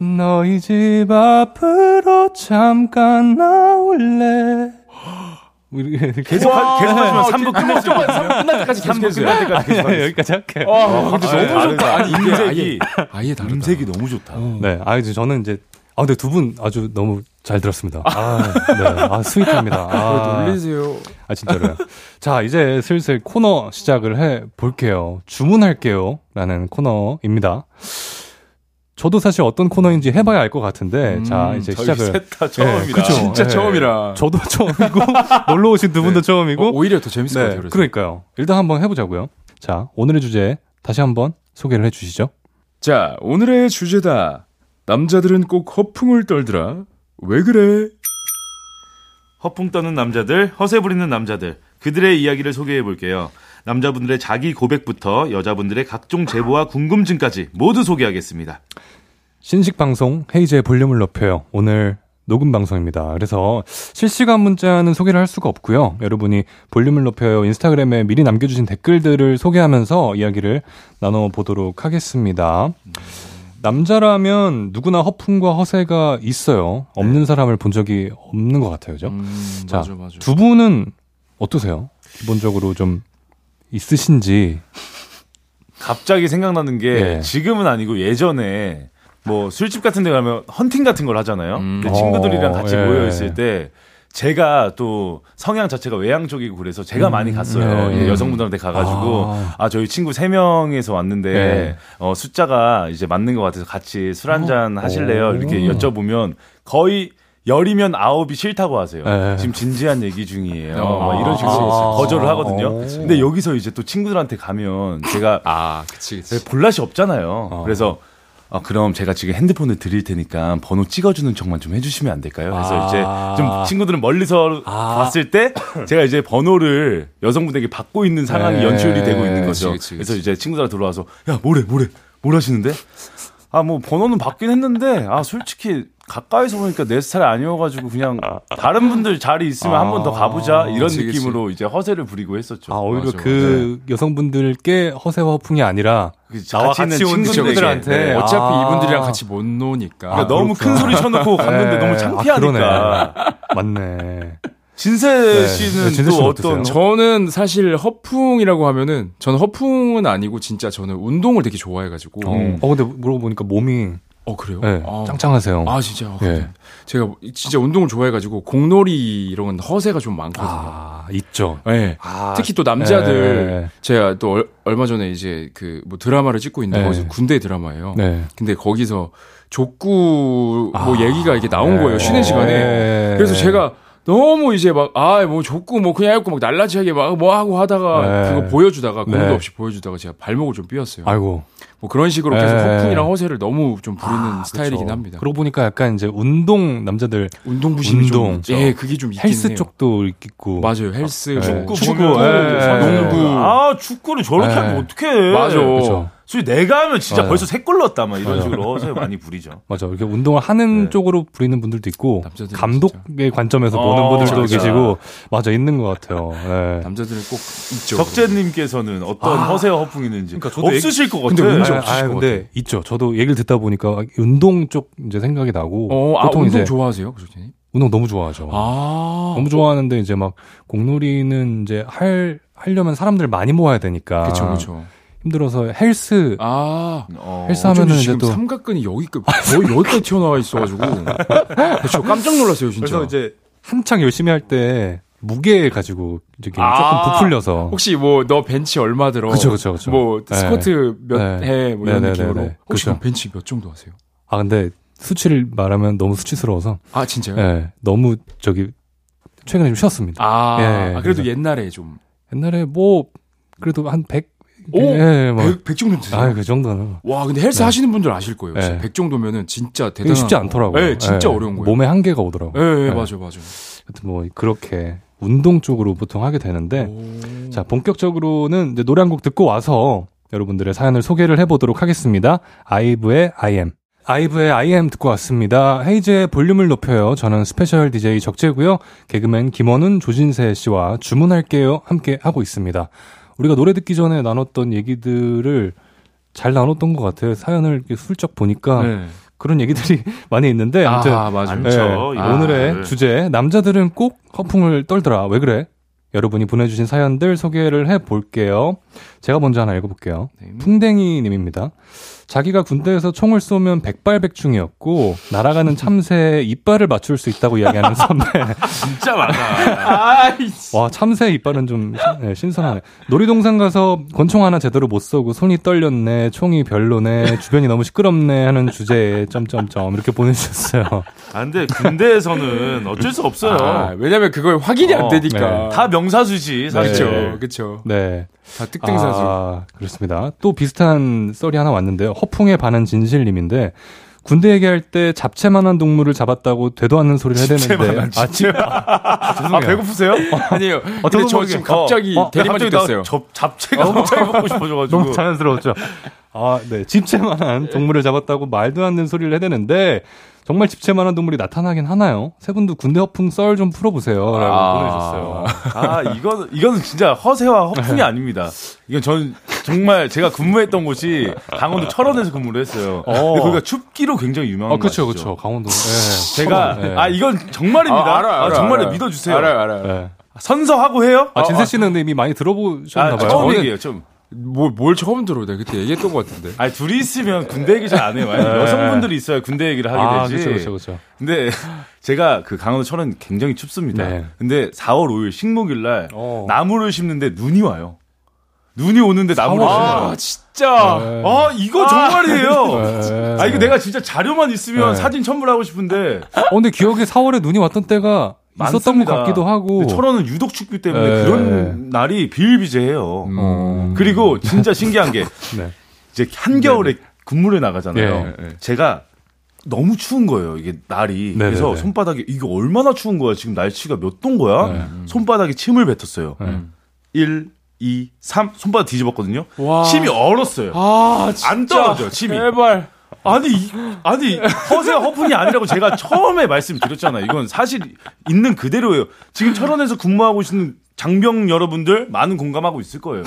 너희 집 앞으로 잠깐 나올래. 계속 계속 하시면 3부 끝낼 수 있거든요. 끝날 때까지 계속 3부 끝날 때까지 계속 네, 여기까지 할게요. 와, 근데 아, 너무 좋다. 아니, 음색이 아예 다르다. 음색이 너무 좋다. 네, 아 이제 저는 이제 아 근데 두 분 아주 너무 잘 들었습니다. 아, 네, 아 스윗합니다. 아, 놀리세요. 아 진짜로요. 자 이제 슬슬 코너 시작을 해 볼게요. 주문할게요 라는 코너입니다. 저도 사실 어떤 코너인지 해봐야 알 것 같은데, 음, 자 이제 시작을. 셋다 처음이라. 네, 그쵸. 진짜 네. 처음이라. 저도 처음이고 놀러 오신 두 분도 네. 처음이고. 어, 오히려 더 재밌을 것 같아요. 그래서. 그러니까요. 일단 한번 해보자고요. 자 오늘의 주제 다시 한번 소개를 해주시죠. 자, 오늘의 주제다. 남자들은 꼭 허풍을 떨더라. 왜 그래? 허풍 떠는 남자들, 허세 부리는 남자들, 그들의 이야기를 소개해 볼게요. 남자분들의 자기 고백부터 여자분들의 각종 제보와 궁금증까지 모두 소개하겠습니다. 신식 방송 헤이즈의 볼륨을 높여요. 오늘 녹음 방송입니다. 그래서 실시간 문자는 소개를 할 수가 없고요. 여러분이 볼륨을 높여요 인스타그램에 미리 남겨주신 댓글들을 소개하면서 이야기를 나눠보도록 하겠습니다. 남자라면 누구나 허풍과 허세가 있어요. 없는 사람을 본 적이 없는 것 같아요. 그죠? 음, 자, 맞아, 맞아. 두 분은 어떠세요? 기본적으로 좀 있으신지. 갑자기 생각나는 게 예. 지금은 아니고 예전에 뭐 술집 같은 데 가면 헌팅 같은 걸 하잖아요. 음. 친구들이랑 같이 어, 예. 모여 있을 때 제가 또 성향 자체가 외향 쪽이고 그래서 제가 많이 갔어요. 예. 예, 여성분들한테 가가지고 아. 아, 저희 친구 세 명에서 왔는데 예. 어, 숫자가 이제 맞는 것 같아서 같이 술 한잔 하실래요? 오. 이렇게 여쭤보면 거의 열이면 아홉이 싫다고 하세요. 예. 지금 진지한 얘기 중이에요. 어. 막 이런 식으로 아. 거절을 하거든요. 오. 근데 여기서 이제 또 친구들한테 가면 제가 아, 그치, 그치. 볼낯이 없잖아요. 어. 그래서 아, 그럼 제가 지금 핸드폰을 드릴 테니까 번호 찍어주는 척만 좀 해주시면 안 될까요? 그래서 아. 이제 좀 친구들은 멀리서 아. 봤을 때 제가 이제 번호를 여성분에게 받고 있는 상황이 네. 연출이 되고 있는 거죠. 그치, 그치, 그치. 그래서 이제 친구들 들어와서 야 뭐래 뭐래 뭘 하시는데? 아 뭐 번호는 받긴 했는데 아 솔직히 가까이서 보니까 내 스타일 아니어가지고 그냥 다른 분들 자리 있으면 한번 더 가보자 이런 그치, 그치. 느낌으로 이제 허세를 부리고 했었죠. 아, 오히려 맞아, 그 여성분들께 허세와 허풍이 아니라 그 나와 같이 있는 같이 온. 친구들한테 네. 아. 어차피 이분들이랑 같이 못 노니까. 그러니까 아, 너무 그렇구나. 큰 소리 쳐놓고 갔는데 네. 너무 아, 창피하니까. 맞네. 진세 네. 씨는 네, 진세 또 씨는 어떤? 저는 사실 허풍이라고 하면은 저는 허풍은 아니고 진짜 저는 운동을 되게 좋아해가지고. 어, 어, 근데 물어보니까 몸이 어 그래요? 네, 아, 짱짱하세요. 아 진짜. 요 예. 제가 진짜 운동을 좋아해가지고 공놀이 이런 건 허세가 좀 많거든요. 아, 있죠. 네. 아, 특히 또 남자들 네. 제가 또 얼, 얼마 전에 이제 그 뭐 드라마를 찍고 있는데 네. 거기서 군대 드라마예요. 네. 근데 거기서 족구 뭐 아, 얘기가 이게 나온 네. 거예요 쉬는 시간에. 네. 그래서 제가 너무 이제 막, 아, 뭐, 족구, 뭐, 그냥 해갖고 막 날라지하게 막, 뭐 하고 하다가, 네. 그거 보여주다가, 공도 네. 없이 보여주다가 제가 발목을 좀 삐었어요. 아이고. 뭐 그런 식으로 계속 네. 허풍이랑 허세를 너무 좀 부리는 아, 스타일이긴 그쵸. 합니다. 그러고 보니까 약간 이제 운동 남자들 운동 부심이 운동. 좀, 예, 그게 좀 있긴 헬스 해요. 쪽도 있고. 맞아요, 헬스, 네. 축구, 축구, 축구, 예, 농구. 아 축구를 저렇게 네. 하면 어떡해. 맞아. 그쵸. 솔직히 내가 하면 진짜 맞아요. 벌써 세골 넣었다 막 이런 맞아요. 식으로 허세 많이 부리죠. 맞아. 이렇게 운동을 하는 네. 쪽으로 부리는 분들도 있고 감독의 관점에서 보는 어, 분들도 진짜. 계시고 맞아 있는 것 같아요. 네. 남자들은 꼭 있죠. 적재님께서는 어떤 아. 허세와 허풍이 있는지 그러니까 저도 없으실 것 근데 같아. 왠지 아, 없으실 아, 것 근데 있죠. 저도 얘기를 듣다 보니까 운동 쪽 이제 생각이 나고 어, 아, 보통 운동 이제 좋아하세요, 그렇니? 운동 너무 좋아하죠. 아. 너무 좋아하는데 이제 막 공놀이는 이제 할 하려면 사람들 많이 모아야 되니까 그쵸, 그쵸. 힘들어서 헬스 아. 어, 헬스 하면은 이제 또 삼각근이 여기까지, 거의 여기까지 튀어나와 있어가지고. 그쵸, 깜짝 놀랐어요, 진짜. 그래서 이제 한창 열심히 할 때 무게 가지고 이렇게 아, 조금 부풀려서 혹시 뭐, 너 벤치 얼마 들어? 그쵸, 그쵸, 그쵸. 뭐, 네. 스쿼트 몇 네. 해? 뭐 이런 네, 네, 느낌으로. 네, 네. 혹시 그쵸. 벤치 몇 정도 하세요? 아 근데 수치를 말하면 너무 수치스러워서 아, 진짜요? 예, 너무 저기 최근에 좀 쉬었습니다. 아, 예, 아, 그래도 그래서- 옛날에 좀. 옛날에 뭐 그래도 한 100, 오! 예, 뭐, 100, 100 정도 드세요? 아, 그 정도는 와, 근데 헬스 네. 하시는 분들 아실 거예요. 네. 100 정도면은 진짜 대단한. 쉽지 않더라고요. 네, 진짜 예, 어려운 거예요. 몸에 한계가 오더라고요. 예, 예, 네. 맞아요, 맞아요. 하여튼 뭐 그렇게 운동 쪽으로 보통 하게 되는데 오. 자 본격적으로는 이제 노래 한 곡 듣고 와서 여러분들의 사연을 소개를 해보도록 하겠습니다. 아이브의 I AM. 아이브의 I AM 듣고 왔습니다. 헤이즈의 볼륨을 높여요. 저는 스페셜 DJ 적재고요. 개그맨 김원훈, 조진세 씨와 주문할게요. 함께 하고 있습니다. 우리가 노래 듣기 전에 나눴던 얘기들을 잘 나눴던 것 같아요. 사연을 슬쩍 보니까 네. 그런 얘기들이 많이 있는데 아무튼 아, 맞아. 네, 오늘의 아, 주제 남자들은 꼭 허풍을 떨더라. 왜 그래? 여러분이 보내주신 사연들 소개를 해볼게요. 제가 먼저 하나 읽어볼게요. 네. 풍뎅이님입니다. 자기가 군대에서 총을 쏘면 백발백중이었고 날아가는 참새에 이빨을 맞출 수 있다고 이야기하는 선배. 진짜 많아. 와 참새 이빨은 좀 네, 신선하네. 놀이동산 가서 권총 하나 제대로 못 쏘고 손이 떨렸네, 총이 별로네, 주변이 너무 시끄럽네 하는 주제에 점점점 이렇게 보내주셨어요. 아 근데 군대에서는 어쩔 수 없어요. 아, 왜냐면 그걸 확인이 안 어, 되니까. 네. 다 명사수지 사실. 네. 그렇죠. 네. 다 특등사수. 아, 그렇습니다. 또 비슷한 썰이 하나 왔는데요. 허풍에 반한 진실님인데 군대 얘기할 때 잡채만한 동물을 잡았다고 되도 않는 소리를 해야 되는데 아, 집, 아, 죄송해요. 아, 배고프세요? 아니에요. 어, 근데 저 지금 갑자기 어, 대리만족 됐어요. 잡채가 어, 갑자기 먹고 싶어져가지고 너무 자연스러웠죠. 아, 네. 집채만한 동물을 잡았다고 말도 안 되는 소리를 해야 되는데 정말 집채만한 동물이 나타나긴 하나요? 세 분도 군대 허풍 썰 좀 풀어보세요. 라고 아, 보내주셨어요. 아, 이건, 이거는 진짜 허세와 허풍이 아닙니다. 이건 전 정말 제가 근무했던 곳이 강원도 철원에서 근무를 했어요. 어. 근데 거기가 춥기로 굉장히 유명한 어, 그쵸, 그쵸. 강원도. 네. 제가, 네. 아, 이건 정말입니다. 아, 알아, 알아, 아, 정말로 알아. 믿어주세요. 알아요, 알아요. 네. 선서하고 해요? 아, 진세 씨는 근데 이미 많이 들어보셨나봐요. 아, 처음 얘기예요, 좀. 뭘, 뭘 처음 들어요? 내가 그때 얘기했던 것 같은데. 아니, 둘이 있으면 군대 얘기 잘 안 해요. 네. 여성분들이 있어야 군대 얘기를 하게 아, 되지. 그렇죠, 그렇죠. 근데 제가 그 강원도 철원 굉장히 춥습니다. 네. 근데 4월 5일 식목일 날 어. 나무를 심는데 눈이 와요. 눈이 오는데 나무를 심어요. 아, 진짜. 네. 아, 이거 정말이에요. 네. 아, 이거 내가 진짜 자료만 있으면 네. 사진 첨부하고 싶은데. 어, 근데 기억에 4월에 눈이 왔던 때가 있었던 것 같기도 하고. 철원은 유독 춥기 때문에 네. 그런 날이 비일비재해요. 음. 그리고 진짜 신기한 게 네. 이제 한겨울에. 근무를 나가잖아요. 네. 제가 너무 추운 거예요. 이게 날이. 그래서 손바닥에 이게 얼마나 추운 거야. 지금 날씨가 몇 도인 거야? 네. 손바닥에 침을 뱉었어요. 네. 1, 2, 3 손바닥 뒤집었거든요. 와. 침이 얼었어요. 아, 안 떨어져요. 침이. 제발. 아니 아니 허세와 허풍이 아니라고 제가 처음에 말씀드렸잖아요. 이건 사실 있는 그대로예요. 지금 철원에서 근무하고 있는 장병 여러분들 많은 공감하고 있을 거예요.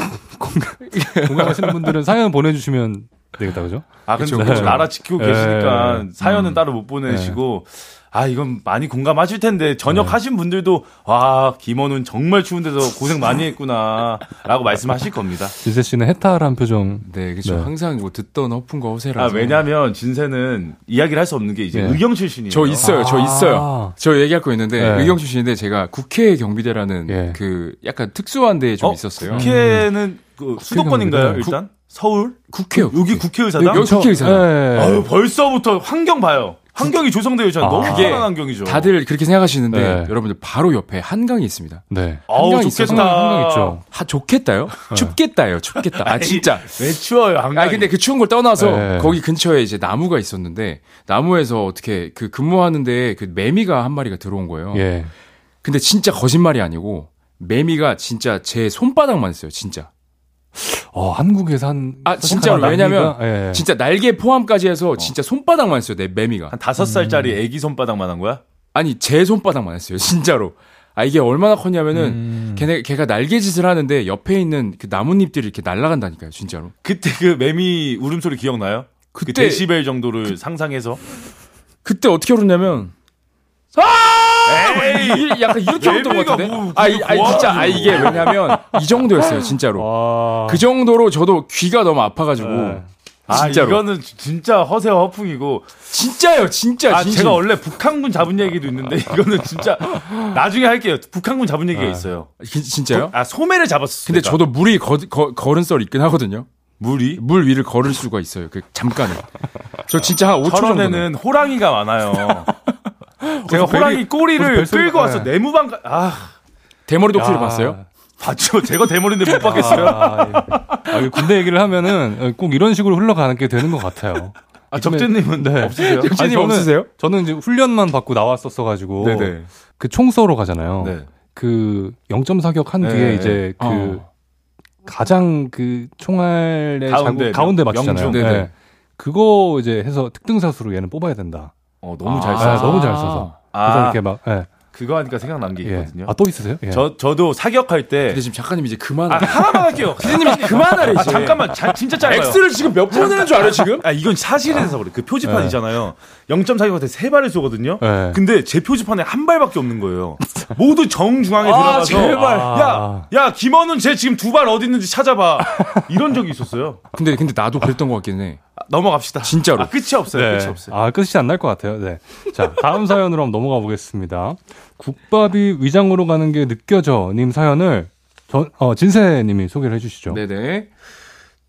공감하시는 분들은 사연 보내주시면 되겠다 그죠? 아 근데 그렇죠. 네. 나라 지키고 계시니까 네. 사연은 음. 따로 못 보내시고 네. 아, 이건 많이 공감하실 텐데, 전역 네. 하신 분들도, 와, 김원훈 정말 추운 데서 고생 많이 했구나, 라고 말씀하실 겁니다. 진세 씨는 해탈한 표정. 네, 그렇죠. 네. 항상 뭐 듣던 허풍과 허세라. 아, 왜냐면, 진세는 이야기를 할 수 없는 게 이제 네. 의경 출신이에요. 저 있어요, 아~ 저 있어요. 저 얘기할 거 있는데, 네. 의경 출신인데, 제가 국회 경비대라는 예. 그 약간 특수한 데에 좀 어? 있었어요. 국회는 그 수도권인가요, 일단? 국, 서울? 국회. 여기 국회의사당? 여기 국회의사당. 네. 아유, 벌써부터 환경 봐요. 환경이 조성되어 있잖아요. 아, 너무 편한 환경이죠. 다들 그렇게 생각하시는데 네. 여러분들 바로 옆에 한강이 있습니다. 네. 아우 좋겠다. 한강 있죠. 하 좋겠다요? 네. 춥겠다요. 춥겠다. 아 진짜. 왜 추워요? 한강. 아 근데 그 추운 걸 떠나서 네. 거기 근처에 이제 나무가 있었는데 나무에서 어떻게 그 근무하는데 그 매미가 한 마리가 들어온 거예요. 예. 근데 진짜 거짓말이 아니고 매미가 진짜 제 손바닥만 했어요. 진짜. 어, 한국에서 한. 아, 진짜로. 왜냐면, 예. 진짜 날개 포함까지 해서 어. 진짜 손바닥만 했어요, 내 매미가. 한 다섯 살짜리 음. 애기 손바닥만 한 거야? 아니, 제 손바닥만 했어요, 진짜로. 아, 이게 얼마나 컸냐면은, 음. 걔네, 걔가 날개짓을 하는데 옆에 있는 그 나뭇잎들이 이렇게 날아간다니까요, 진짜로. 그때 그 매미 울음소리 기억나요? 그 그때. 그 데시벨 정도를 그, 상상해서. 그때 어떻게 울었냐면, 아! 에이, 약간 이렇게 울었던 것 같은데? 뭐, 아, 이, 아, 진짜, 아, 이게 왜냐면, 이 정도였어요, 진짜로. 와. 그 정도로 저도 귀가 너무 아파가지고. 네. 아, 진짜로. 이거는 진짜 허세와 허풍이고. 진짜요, 진짜. 아, 진심. 제가 원래 북한군 잡은 얘기도 있는데, 이거는 진짜, 나중에 할게요. 북한군 잡은 얘기가 아. 있어요. 진짜요? 아, 소매를 잡았어요. 근데 저도 물이 거, 거, 걸은 썰 있긴 하거든요. 물이? 물 위를 걸을 수가 있어요. 그 잠깐은. 저 진짜 한 5초 정도는 호랑이가 많아요. 제가 호랑이 꼬리를 끌고 와서 네. 내무방 가, 아. 대머리 독수리 봤어요? 봤죠. 제가 대머리인데 못 봤겠어요? 아, 아, 군대 얘기를 하면은 꼭 이런 식으로 흘러가는 게 되는 것 같아요. 아, 적재님은 네. 없으세요? 적재님 없으세요? 저는 이제 훈련만 받고 나왔었어가지고 네네. 그 총 쏘러 가잖아요. 네. 그 0.4격 한 뒤에 네. 이제 그 어. 가장 그 총알의 가운데, 자국, 가운데 맞추잖아요. 네. 그거 이제 해서 특등사수로 얘는 뽑아야 된다. 어, 너무 잘 아, 써서. 아, 너무 잘 써서. 아. 그래서 이렇게 막, 예. 그거 하니까 생각난 게 예. 있거든요. 아, 또 있으세요? 예. 저, 저도 사격할 때. 근데 지금 작가님 이제 그만. 아, 하나만 할게요. 피디님 그만하래, 이제. 아, 잠깐만. 자, 진짜 짧아요. X를 지금 몇 번 하는 줄 알아요, 지금? 아, 이건 사실에서 그래. 그 표지판이잖아요. 네. 0.4기한테 세 발을 쏘거든요. 네. 근데 제 표지판에 한 발밖에 없는 거예요. 모두 정중앙에 아, 들어가서. 제발. 야, 야, 김원훈 쟤 지금 두 발 어디 있는지 찾아봐. 이런 적이 있었어요. 근데, 근데 나도 그랬던 것 같긴 해. 넘어갑시다. 진짜로. 아, 끝이 없어요. 네. 끝이 없어요. 아, 끝이 안 날 것 같아요. 네. 자, 다음 사연으로 한번 넘어가 보겠습니다. 국밥이 위장으로 가는 게 느껴져. 님 사연을 전, 어, 진세 님이 소개를 해 주시죠. 네네.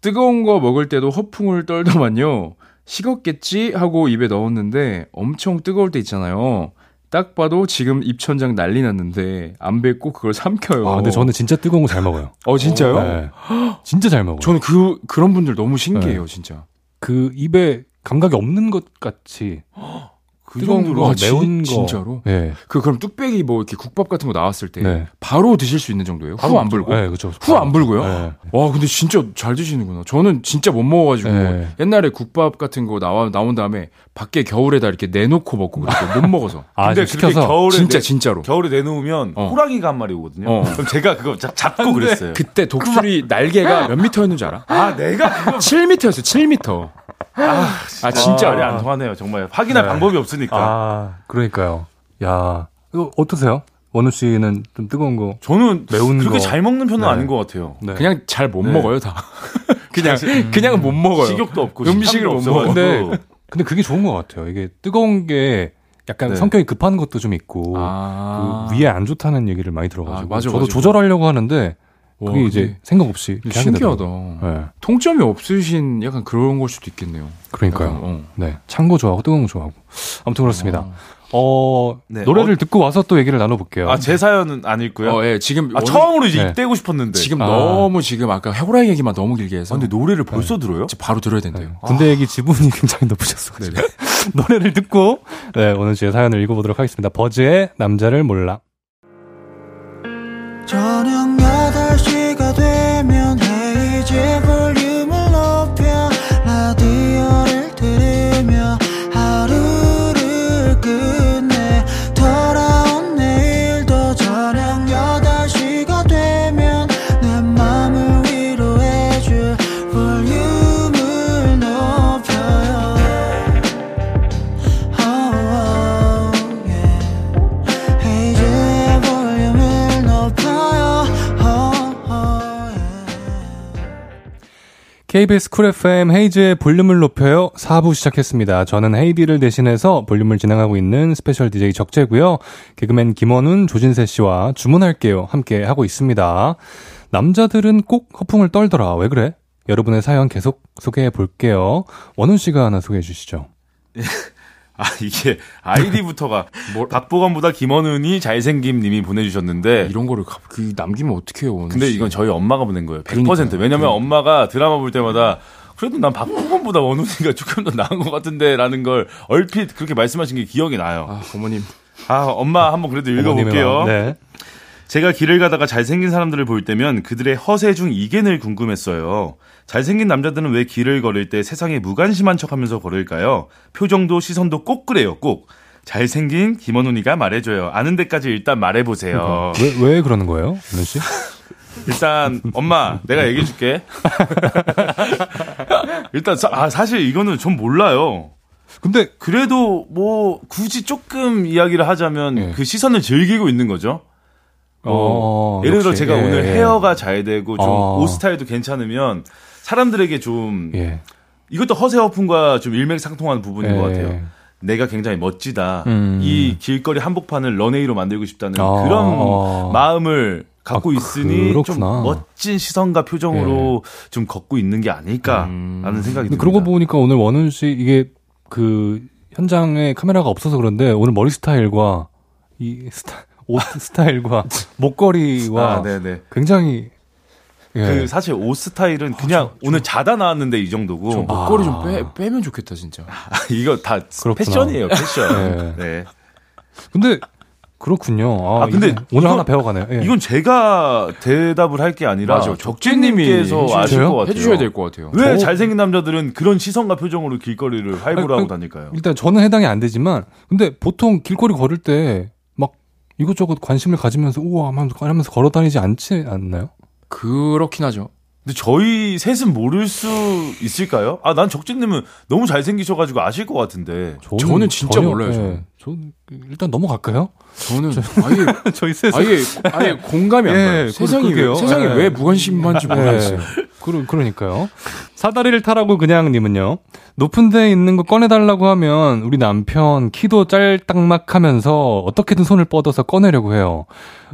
뜨거운 거 먹을 때도 허풍을 떨더만요. 식었겠지? 하고 입에 넣었는데 엄청 뜨거울 때 있잖아요. 딱 봐도 지금 입천장 난리 났는데 안 뱉고 그걸 삼켜요. 아, 근데 저는 진짜 뜨거운 거 잘 먹어요. 어, 진짜요? 네. 진짜 잘 먹어요. 저는 그 그런 분들 너무 신기해요, 네. 진짜. 그 입에 감각이 없는 것 같이 그 정도로 아, 매운 거 진짜로? 네. 그 그럼 뚝배기 뭐 이렇게 국밥 같은 거 나왔을 때 네. 바로 드실 수 있는 정도예요? 후 안 불고? 네, 그렇죠. 후 안 불고요? 네. 와, 근데 진짜 잘 드시는구나. 저는 진짜 못 먹어가지고 네. 옛날에 국밥 같은 거 나와 나온 다음에 밖에 겨울에다 이렇게 내놓고 먹고 그렇게 못 먹어서. 아, 근데 그렇게 겨울에 진짜 내, 진짜로 겨울에 내놓으면 어. 호랑이가 한 마리 오거든요. 어. 그럼 제가 그거 잡고 그랬어요. 그때 독수리 날개가 몇 미터였는지 알아? 아, 내가 그거 7미터였어. 7미터. 아, 아 진짜 말이 안 통하네요. 정말 확인할 네. 방법이 없으니까. 아, 그러니까요. 야, 이거 어떠세요? 원우 씨는 좀 뜨거운 거. 저는 매운 그렇게 거. 잘 먹는 편은 네. 아닌 것 같아요. 네. 그냥 잘 못 먹어요 다. 그냥 음, 그냥 못 먹어요. 식욕도 없고 음식을 못 먹어. 근데 근데 그게 좋은 것 같아요. 이게 뜨거운 게 약간 네. 성격이 급한 것도 좀 있고 아~ 그 위에 안 좋다는 얘기를 많이 들어가지고 아, 맞아, 저도 맞아. 조절하려고 하는데 그게 와, 이제 생각 없이 신기하다. 네. 통점이 없으신 약간 그런 걸 수도 있겠네요. 그러니까요. 약간, 어. 네, 찬 거 좋아하고 뜨거운 거 좋아하고 아무튼 그렇습니다. 아. 어, 네. 노래를 어, 듣고 와서 또 얘기를 나눠볼게요. 아, 제 사연은 안 읽고요. 어, 예, 지금. 아, 처음으로 이제 네. 입대고 싶었는데. 지금 아. 너무 지금 아까 해보라 얘기만 너무 길게 해서. 아, 근데 노래를 벌써 네. 들어요? 바로 들어야 된대요. 네. 군대 얘기 지분이 굉장히 높으셨어. 네. 노래를 듣고, 네, 오늘 제 사연을 읽어보도록 하겠습니다. 버즈의 남자를 몰라. 저녁 8시가 되면 헤이즈 볼 KBS 쿨 FM 헤이즈의 볼륨을 높여요 4부 시작했습니다. 저는 헤이즈를 대신해서 볼륨을 진행하고 있는 스페셜 DJ 적재고요. 개그맨 김원훈, 조진세 씨와 주문할게요 함께 하고 있습니다. 남자들은 꼭 허풍을 떨더라. 왜 그래? 여러분의 사연 계속 소개해 볼게요. 원훈 씨가 하나 소개해 주시죠. 아, 이게 아이디부터가 뭐, 박보검보다 김원훈이 잘생김 님이 보내주셨는데 이런 거를 그 남기면 어떡해요. 근데 이건 저희 엄마가 보낸 거예요. 100%. 그러니까요. 왜냐면 그러니까. 엄마가 드라마 볼 때마다 그래도 난 박보검보다 원훈이가 조금 더 나은 것 같은데 라는 걸 얼핏 그렇게 말씀하신 게 기억이 나요. 아, 어머님. 아, 엄마 한번 그래도 읽어볼게요. 네. 제가 길을 가다가 잘생긴 사람들을 볼 때면 그들의 허세 중 이견을 궁금했어요. 잘생긴 남자들은 왜 길을 걸을 때 세상에 무관심한 척 하면서 걸을까요? 표정도 시선도 꼭 그래요, 꼭. 잘생긴 김원훈이가 말해줘요. 아는 데까지 일단 말해보세요. 왜, 왜 그러는 거예요, 은훈 씨? 일단, 엄마, 내가 얘기해줄게. 일단, 사, 아, 사실 이거는 좀 몰라요. 근데 그래도 뭐 굳이 조금 이야기를 하자면 네. 그 시선을 즐기고 있는 거죠. 어, 어 예를 들어 제가 예, 오늘 헤어가 잘 되고 좀옷 어. 스타일도 괜찮으면 사람들에게 좀 예. 이것도 허세 어품과 좀 일맥상통하는 부분인 예. 것 같아요. 내가 굉장히 멋지다. 음. 이 길거리 한복판을 런웨이로 만들고 싶다는 아. 그런 마음을 갖고 아, 있으니 그렇구나. 좀 멋진 시선과 표정으로 예. 좀 걷고 있는 게 아닐까라는 음. 생각이 듭니다. 그러고 보니까 오늘 원훈 씨 이게 그 현장에 카메라가 없어서 그런데 오늘 머리 스타일과 이 스타 옷 스타일과 목걸이와 아, 굉장히 예. 그 사실 옷 스타일은 그냥 아, 저, 오늘 자다 나왔는데 이 정도고 저 목걸이 아. 좀 빼, 빼면 좋겠다 진짜. 아, 이거 다 그렇구나. 패션이에요 패션. 네. 네. 근데 그렇군요. 아, 아 근데 오늘 이건, 하나 배워가네요. 예. 이건 제가 대답을 할 게 아니라 적재님께서 아실 것 같아요. 해주셔야 될 것 같아요. 왜 저... 잘생긴 남자들은 그런 시선과 표정으로 길거리를 활보를 하고 다닐까요? 일단 저는 해당이 안 되지만 근데 보통 길거리 걸을 때 이것저것 관심을 가지면서 우와 하면서 걸어 다니지 않지 않나요? 그렇긴 하죠. 근데 저희 셋은 모를 수 있을까요? 아, 난 적진님은 너무 잘생기셔가지고 아실 것 같은데. 저는, 저는 진짜 전혀, 몰라요. 네, 저는 일단 넘어갈까요? 저는 아예 저희 셋 아예 아예 공감이 안 가요. 네, 세상이 왜, 세상이 네. 왜 무관심한지 모르겠어요. 그러, 그러니까요. 사다리를 타라고 그냥 님은요. 높은 데에 있는 거 꺼내 달라고 하면 우리 남편 키도 짤딱막하면서 어떻게든 손을 뻗어서 꺼내려고 해요.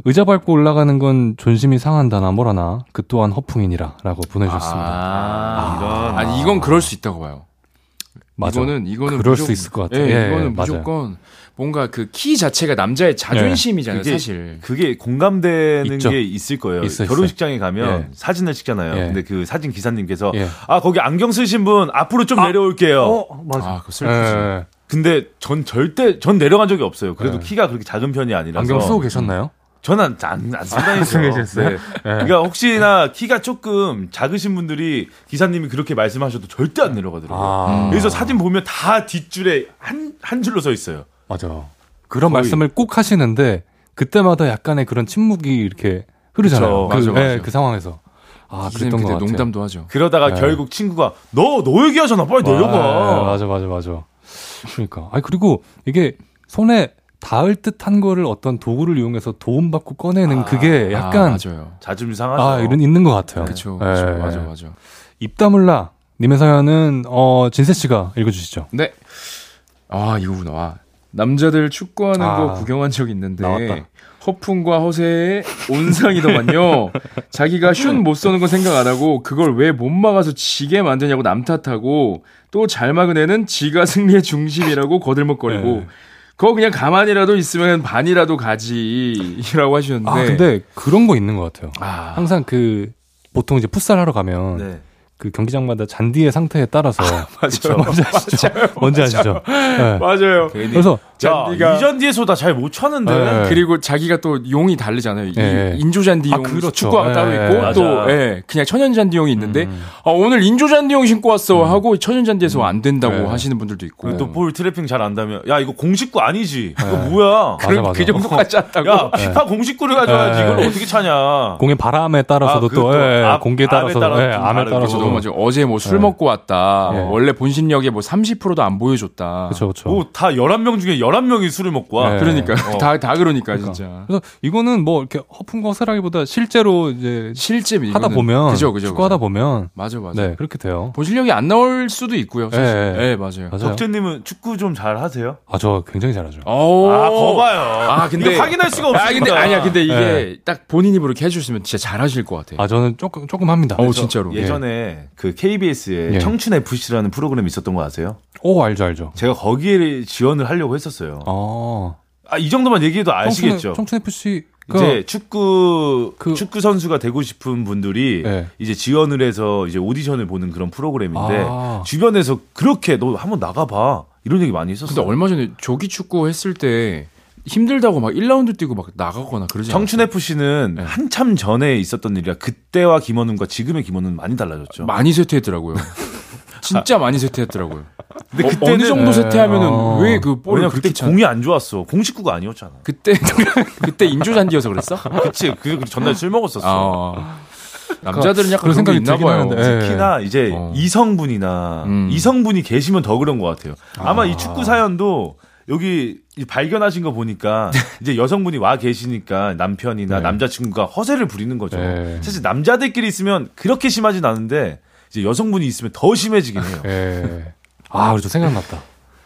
의자 밟고 올라가는 건 존심이 상한다나 뭐라나 그 또한 허풍이니라라고 보내주셨습니다. 아, 이런. 아니 이건 그럴 수 있다고 봐요. 맞아. 이거는 이거는 그럴 무조건, 수 있을 것 같아요. 예, 예, 이거는 무조건 맞아요. 뭔가 그 키 자체가 남자의 자존심이잖아요, 그게, 사실. 그게 공감되는 있죠. 게 있을 거예요. 있어, 결혼식장에 가면 예. 사진을 찍잖아요. 예. 근데 그 사진 기사님께서 예. 아 거기 안경 쓰신 분 앞으로 좀 아, 내려올게요. 어, 맞아. 아, 그 슬프지. 예. 근데 전 절대 전 내려간 적이 없어요. 그래도 키가 그렇게 작은 편이 아니라서. 안경 쓰고 계셨나요? 저는 안, 안 쓰다니죠. 네. 네. 그러니까 혹시나 키가 조금 작으신 분들이 기사님이 그렇게 말씀하셔도 절대 안 내려가더라고요. 아. 그래서 사진 보면 다 뒷줄에 한, 한 줄로 서 있어요. 맞아. 그런 거의. 말씀을 꼭 하시는데 그때마다 약간의 그런 침묵이 이렇게 흐르잖아요. 그쵸, 그, 맞아, 맞아. 그 상황에서. 아, 그랬던 것 같아요. 농담도 하죠. 그러다가 네. 결국 친구가 너, 너 얘기하잖아. 빨리 내려가. 네, 맞아, 맞아, 맞아. 그러니까. 아니, 그리고 이게 손에 닿을 듯한 거를 어떤 도구를 이용해서 도움받고 꺼내는 아, 그게 약간 아, 맞아요. 자존심 상하죠. 아, 이런 있는 것 같아요. 그렇죠. 네. 맞아, 맞아. 입다물라 님의 사연은 어 진세 씨가 읽어 주시죠. 네. 아 이거구나. 남자들 축구하는 아, 거 구경한 적 있는데 나왔다. 허풍과 허세의 온상이더만요. 자기가 슛 못 쏘는 건 생각 안 하고 그걸 왜 못 막아서 지게 만드냐고 남 탓하고 또 잘 막은 애는 지가 승리의 중심이라고 거들먹거리고 네. 그거 그냥 가만히라도 있으면 반이라도 가지라고 하셨는데. 아, 근데 그런 거 있는 것 같아요. 아. 항상 그, 보통 이제 풋살 하러 가면. 네. 그 경기장마다 잔디의 상태에 따라서 아, 맞아요. 뭔지 아시죠? 맞아요. 뭔지 아시죠? 네. 맞아요. 그래서 잔디가 이잔디에서다 잘못 차는데 네. 그리고 자기가 또 용이 다르잖아요. 네. 인조 잔디용 아, 그렇죠. 축구화가 따로 네. 있고 또 예, 그냥 천연 잔디용이 있는데 음. 아, 오늘 인조 잔디용 신고 왔어 음. 하고 천연 잔디에서 음. 안 된다고 네. 하시는 분들도 있고 또 볼 트래핑 잘 안다면 야 이거 공식구 아니지? 이거 뭐야? 맞아, 맞아. 그 정도까지 한다고? 야 피파 공식구를 가져야지 이걸 어떻게 차냐? 공의 바람에 따라서도 아, 또 예, 아, 공기에 따라서 예, 암에 따라서 맞아. 어제 뭐 술 먹고 왔다. 원래 본신력의 뭐 30%도 안 보여줬다. 그렇죠, 그렇죠. 뭐다 11명 중에 11명이 술을 먹고 와. 네. 그러니까 어. 다, 다 그러니까, 그러니까, 진짜. 그래서 이거는 뭐 이렇게 허풍과 허세라기보다 실제로 이제 실제 하다 보면 그죠, 그죠, 축구 하다 보면 맞아, 맞아. 네, 그렇게 돼요. 본 실력이 안 나올 수도 있고요. 사실. 네, 네 맞아요. 맞아요. 덕재님은 축구 좀 잘 하세요? 아, 저 굉장히 잘하죠. 오. 아, 거봐요. 아, 근데 확인할 수가 없어. 아, 근데 아니야. 근데 이게 네. 딱 본인 입으로 이렇게 해주시면 진짜 잘하실 것 같아요. 아, 저는 조금 조금 합니다. 어, 진짜로. 예전에 예. 그 KBS에 예. 청춘 FC라는 프로그램이 있었던 거 아세요? 오, 알죠, 알죠. 제가 거기에 지원을 하려고 했었어요. 아. 아, 이 정도만 얘기해도 아시겠죠? 청춘, FC 그, 이제 축구 그, 축구 선수가 되고 싶은 분들이 네. 이제 지원을 해서 이제 오디션을 보는 그런 프로그램인데 아. 주변에서 그렇게 너 한번 나가봐 이런 얘기 많이 했었어요. 근데 얼마 전에 조기 축구 했을 때 힘들다고 막 1라운드 뛰고 막 나가거나 그러지 청춘 FC는 네. 한참 전에 있었던 일이라 그때와 김원웅과 지금의 김원웅은 많이 달라졌죠. 많이 쇠퇴했더라고요. 진짜 많이 쇠퇴했더라고요. 근데 어, 그때 어느 정도 쇠퇴하면은 어... 왜그 볼을 왜냐 그때 공이 안 좋았어. 공식구가 아니었잖아. 그때 그때 인조잔디여서 그랬어? 그치. 그 전날 술 먹었었어. 아... 남자들은 약간 그런 생각이 있나 봐요. 네. 특히나 이제 어. 이성분이나 음. 이성분이 계시면 더 그런 것 같아요. 아마 아. 이 축구 사연도 여기 발견하신 거 보니까 이제 여성분이 와 계시니까 남편이나 네. 남자친구가 허세를 부리는 거죠. 네. 사실 남자들끼리 있으면 그렇게 심하진 않은데 이제 여성분이 있으면 더 심해지긴 해요. 네. 아, 그래서 생각났다.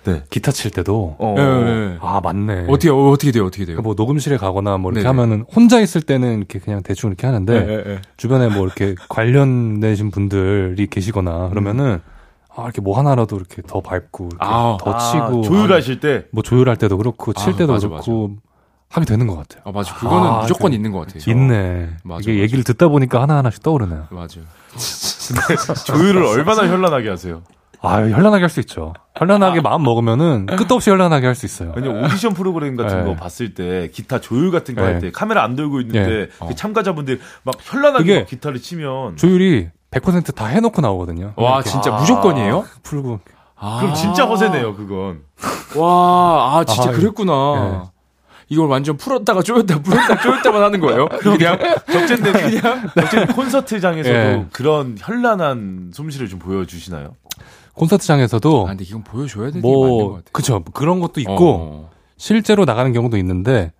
네. 기타 칠 때도 어. 네. 아 맞네. 어떻게 어떻게 돼요? 어떻게 돼요? 뭐 녹음실에 가거나 뭐 이렇게 네 하면은 혼자 있을 때는 이렇게 그냥 대충 이렇게 하는데 네, 주변에 뭐 이렇게 관련되신 분들이 계시거나 그러면은 아 이렇게 뭐 하나라도 이렇게 더 밟고 이렇게 아, 더 치고 아, 조율하실 때 뭐 조율할 때도 그렇고 칠 아, 때도 맞아, 그렇고 맞아. 하게 되는 것 같아요. 아 맞아. 그거는 아, 무조건 그, 있는 것 같아요. 있네. 맞아, 이게 맞아. 얘기를 듣다 보니까 하나 하나씩 떠오르네요. 맞아. 조율을 얼마나 현란하게 하세요? 아, 현란하게 할 수 있죠. 현란하게 아. 마음 먹으면 끝도 없이 현란하게 할 수 있어요. 왜냐 오디션 프로그램 같은 네. 거 봤을 때 기타 조율 같은 거 할때 네. 카메라 안 들고 있는데 네. 그 어. 참가자분들 막 현란하게 막 기타를 치면 조율이 100%다 해놓고 나오거든요. 와 진짜 아. 무조건이에요? 풀고. 아. 그럼 진짜 허세네요 그건. 와, 아 진짜 아, 그랬구나. 이걸 완전 풀었다가 조였다 풀었다 조였다만 하는 거예요. 그냥 적재인데 그냥 적재 콘서트장에서도 네. 그런 현란한 솜씨를 좀 보여주시나요? 콘서트장에서도 아, 근데 이건 보여줘야 되는 뭐, 맞는 것 같아요. 그쵸 그런 것도 있고 어. 실제로 나가는 경우도 있는데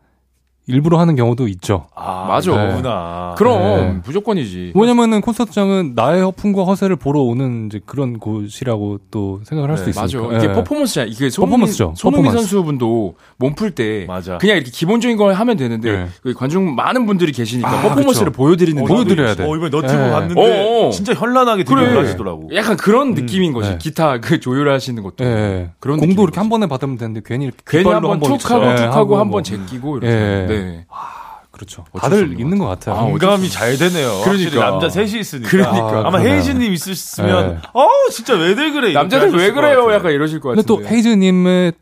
일부러 하는 경우도 있죠. 아, 맞아. 네. 구나. 그럼 네. 무조건이지. 왜냐면은 콘서트장은 나의 허풍과 허세를 보러 오는 이제 그런 곳이라고 또 생각을 할 수 있으니까. 맞아. 이게 네. 퍼포먼스야. 이게 손흥민, 퍼포먼스죠. 손흥민 퍼포먼스. 선수분도 몸 풀 때 그냥 이렇게 기본적인 걸 하면 되는데 네. 그 관중 많은 분들이 계시니까 아, 퍼포먼스를 그쵸. 보여드리는 어, 보여드려야 돼. 어, 이번 너튜브 네. 봤는데 어, 어. 진짜 현란하게 그래. 하시더라고. 약간 그런 음. 느낌인 거지. 네. 기타 그 조율하시는 것도. 그런 공도 이렇게 한 번에 받으면 되는데 괜히 이렇게 괜히 한번 툭 하고 툭 하고 한번 제끼고 이렇게. 네. 그렇죠. 다들 있는 것 같아요. 아, 공감이 잘 되네요. 그러니까 남자 셋이 있으니까. 그러니까. 아, 마 헤이즈님 있으시면, 네. 어 진짜 왜들 그래? 남자들 왜 그래요? 약간 이러실 것 같은데. 근데 또 헤이즈님의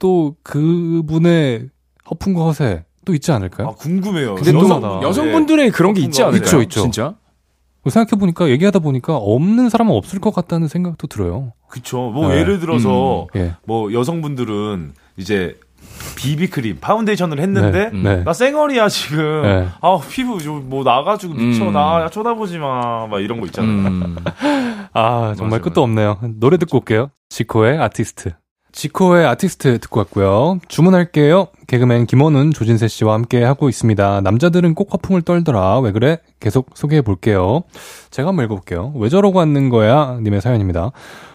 또 그분의 허풍과 허세 또 있지 않을까요? 아, 궁금해요. 근데 또 여성분들의 네. 그런 게 있지 않을까요? 있죠, 있죠. 진짜? 생각해 보니까 얘기하다 보니까 없는 사람은 없을 것 같다는 생각도 들어요. 그렇죠. 뭐 네. 예를 들어서 음, 예. 뭐 여성분들은 이제 비비크림 파운데이션을 했는데 네, 네. 나 쌩얼이야 지금. 네. 아 피부 뭐 나가지고 미쳐. 음. 나 쳐다보지 마 막 이런 거 있잖아요. 음. 아 정말 맞아, 끝도 없네요. 노래 듣고 올게요. 지코의 아티스트. 지코의 아티스트 듣고 왔고요. 주문할게요. 개그맨 김원훈 조진세 씨와 함께 하고 있습니다. 남자들은 꼭 허풍을 떨더라. 왜 그래? 계속 소개해 볼게요. 제가 한번 읽어볼게요. 왜 저러고 앉는 거야? 님의 사연입니다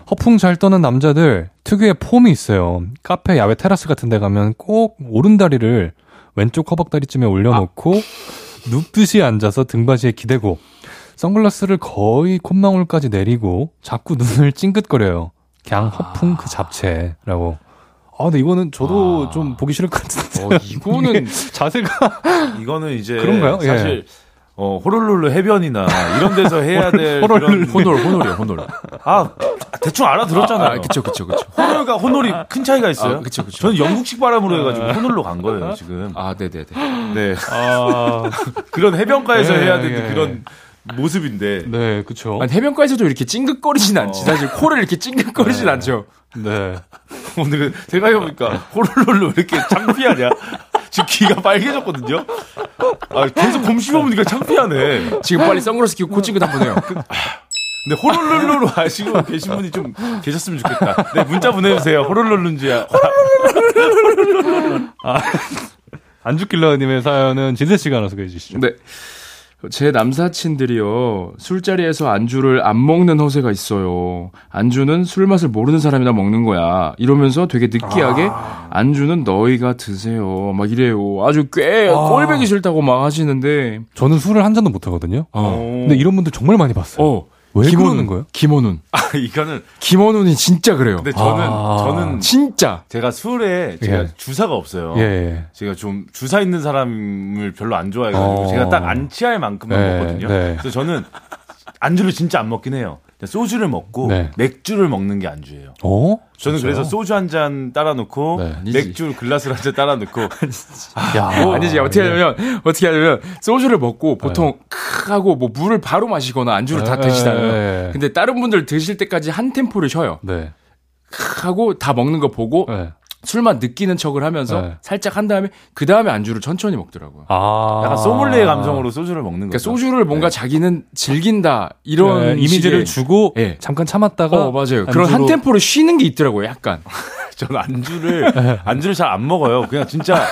허풍 잘 떠는 남자들 특유의 폼이 있어요. 카페, 야외 테라스 같은 데 가면 꼭 오른다리를 왼쪽 허벅다리쯤에 올려놓고 아. 눕듯이 앉아서 등받이에 기대고 선글라스를 거의 콧망울까지 내리고 자꾸 눈을 찡긋거려요. 그냥 허풍 그 잡채라고. 아, 근데 이거는 저도 아. 좀 보기 싫을 것 같은데. 어, 이거는 자세가 이거는 이제 그런가요? 사실 예. 어, 호롤룰루 해변이나 이런 데서 해야 될 호롤 호놀 호놀이요 호놀. 아 대충 알아들었잖아요. 아, 그쵸 그쵸 그쵸. 호놀과 호놀이 큰 차이가 있어요. 아, 그쵸 그쵸. 저는 영국식 발음으로 해가지고 호놀로 간 거예요 지금. 아 네네네. 네. 아 그런 해변가에서 네, 해야 되는 네. 그런 모습인데. 네, 그쵸. 아니, 해변가에서도 이렇게 찡긋거리진 않지. 어. 사실 코를 이렇게 찡긋거리진 네. 않죠. 네. 오늘 생각해보니까 호롤롤로 이렇게 창피하냐? 지금 귀가 빨개졌거든요. 아, 계속 곰 씹어보니까 창피하네. 지금 빨리 선글라스 끼고 코 찡긋 한번 해요. 그, 근데 호롤룰루로 아시고 계신 분이 좀 계셨으면 좋겠다. 네, 문자 보내주세요. 호롤룰루인지야. 아, 안죽길러님의 사연은 진세 씨가 알아서 소개해 주시죠. 네. 제 남사친들이요, 술자리에서 안주를 안 먹는 허세가 있어요. 안주는 술 맛을 모르는 사람이나 먹는 거야. 이러면서 되게 느끼하게, 아. 안주는 너희가 드세요. 막 이래요. 아주 꽤 아. 꼴배기 싫다고 막 하시는데. 저는 술을 한 잔도 못 하거든요. 어. 근데 이런 분들 정말 많이 봤어요. 어. 왜 김원훈 거예요? 김원훈. 아 이거는 김원훈이 진짜 그래요. 근데 저는 아~ 저는 진짜 제가 술에 제가 예. 주사가 없어요. 예, 예. 제가 좀 주사 있는 사람을 별로 안 좋아해 가지고 어~ 제가 딱 안 취할 만큼만 네, 먹거든요. 네. 그래서 저는 안주를 진짜 안 먹긴 해요. 소주를 먹고 네. 맥주를 먹는 게 안주예요. 어? 저는 그래서 소주 한 잔 따라 놓고 네. 맥주 글라스를 한 잔 따라 놓고 야, 뭐, 아니지 어떻게 하냐면 어떻게 하냐면 소주를 먹고 보통 네. 크 하고 뭐 물을 바로 마시거나 안주를 다 네. 드시잖아요. 네. 근데 다른 분들 드실 때까지 한 템포를 쉬어요. 네. 하고 다 먹는 거 보고 네. 술만 느끼는 척을 하면서 네. 살짝 한 다음에 그 다음에 안주를 천천히 먹더라고요. 아, 약간 소믈리에 감성으로 소주를 먹는 거죠. 그러니까 소주를 뭔가 네. 자기는 즐긴다 이런 네, 이미지를 주고 네. 잠깐 참았다가 어, 맞아요. 안주로... 그런 한 템포를 쉬는 게 있더라고요. 약간. 저는 안주를 네. 안주를 잘 안 먹어요. 그냥 진짜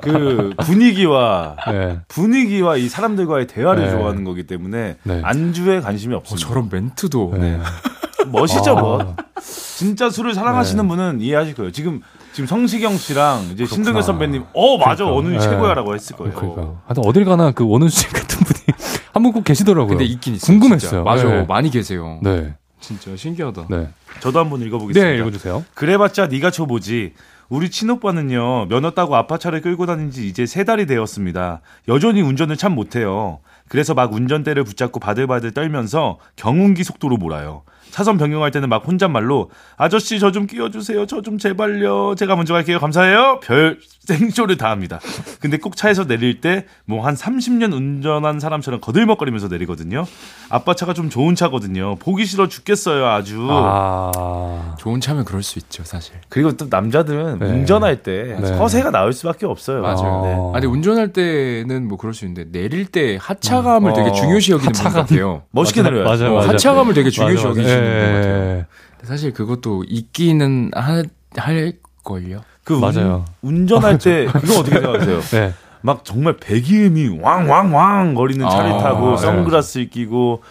그 분위기와 네. 분위기와 이 사람들과의 대화를 좋아하는 거기 때문에 안주에 관심이. 어, 저런 멘트도 멋이죠, 뭐. 아. 진짜 술을 사랑하시는 분은 이해하실 거예요. 지금 지금 성시경 씨랑 이제 그렇구나. 신동엽 선배님, 어 맞아 그러니까. 원훈이 네. 최고야라고 했을 거예요. 그러니까. 하여튼 어딜 가나 그 원훈 씨 같은 분이 한 분 꼭 계시더라고요. 근데 있긴 있어요. 궁금했어요. 맞아, 네. 많이 계세요. 네, 진짜 신기하다. 네, 저도 한번 읽어보겠습니다. 네, 읽어주세요. 그래봤자 네가 쳐보지. 우리 친오빠는요 면허 따고 아파차를 끌고 다닌 지 이제 세 달이 되었습니다. 여전히 운전을 참 못해요. 그래서 막 운전대를 붙잡고 바들바들 떨면서 경운기 속도로 몰아요. 차선 변경할 때는 막 혼잣말로 아저씨 저 좀 끼워주세요. 저 좀 제발요. 제가 먼저 갈게요. 감사해요. 별 생쇼를 다 합니다. 근데 꼭 차에서 내릴 때 뭐 한 30년 운전한 사람처럼 거들먹거리면서 내리거든요. 아빠 차가 좀 좋은 차거든요. 보기 싫어 죽겠어요, 아주. 아... 좋은 차면 그럴 수 있죠, 사실. 그리고 또 남자들은 네. 운전할 때 네. 서세가 나올 수밖에 없어요. 맞아요. 네. 아, 근데 운전할 때는 뭐 그럴 수 있는데 내릴 때 하차감을 음. 되게 어. 중요시 여기는 분 같아요. 멋있게 내려요. 맞아요. 맞아요. 하차감을 되게 중요시 여기 시는 분 같아요. 사실 그것도 있기는 하, 할 걸요. 그 맞아요. 운, 운전할 때 이거 어떻게 생각하세요? 네. 막 정말 배기음이 왕왕왕 거리는 차를 아, 타고 네. 선글라스 끼고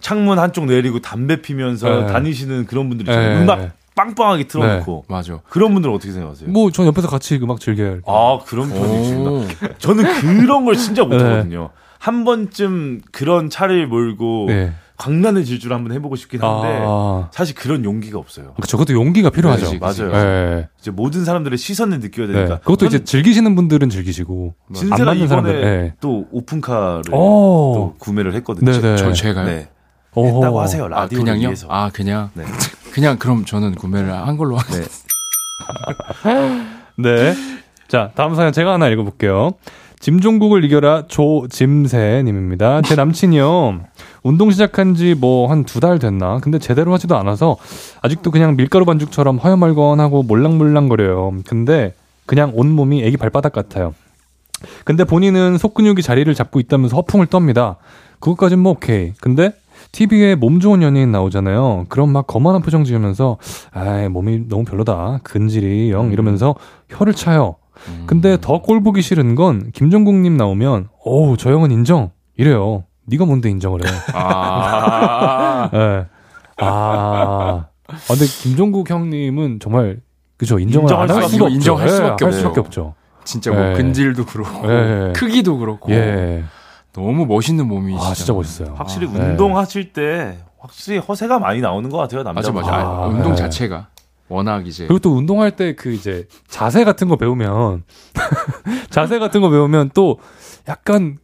창문 한쪽 내리고 담배 피면서 네. 다니시는 그런 분들 있잖아요. 네. 음악 빵빵하게 틀어놓고. 네. 맞아. 그런 분들 은 어떻게 생각하세요? 뭐, 전 옆에서 같이 음악 즐겨요. 아, 그런 편이십니다. 저는 그런 걸 진짜 못하거든요. 네. 한 번쯤 그런 차를 몰고 네. 광란의 질주를 한번 해보고 싶긴 한데 아. 사실 그런 용기가 없어요. 그렇죠. 그것도 용기가 필요하죠. 네, 맞아요. 네. 이제 모든 사람들의 시선을 느껴야 되니까. 네. 그것도 이제 즐기시는 분들은 즐기시고 진세가 이번에 사람들, 네. 또 오픈카를 또 구매를 했거든요. 네네. 저 제가요. 네. 했다고 하세요. 라디오 아, 그냥요? 위해서. 아 그냥 네. 그냥 그럼 저는 구매를 한 걸로 하겠습니다. 네. 자 다음 사연 제가 하나 읽어볼게요. 짐종국을 이겨라 조짐새님입니다. 제 남친이요. 운동 시작한 지 뭐 한 두 달 됐나? 근데 제대로 하지도 않아서 아직도 그냥 밀가루 반죽처럼 허여멀건하고 몰랑몰랑거려요. 근데 그냥 온몸이 애기 발바닥 같아요. 근데 본인은 속근육이 자리를 잡고 있다면서 허풍을 떱니다. 그것까진 뭐 오케이. 근데 TV에 몸 좋은 연예인 나오잖아요. 그럼 막 거만한 표정 지으면서 아이 몸이 너무 별로다. 근질이 영 이러면서 혀를 차요. 근데 더 꼴 보기 싫은 건 김정국님 나오면 어우 저 형은 인정 이래요. 네가 뭔데 인정을 해? 아, 네. 아, 아 근데 김종국 형님은 정말 그죠 인정을 안할 수가 없죠. 인정할 수밖에, 네, 수밖에 없죠. 진짜 뭐 네. 근질도 그렇고 네. 크기도 그렇고 예. 너무 멋있는 몸이시죠. 아, 진짜 멋있어요. 확실히 아, 운동하실 때 확실히 허세가 많이 나오는 것 같아요 남자. 맞아 맞아. 아, 운동 네. 자체가. 워낙 이제 그리고 또 운동할 때 그 이제 자세 같은 거 배우면 자세 같은 거 배우면 또 약간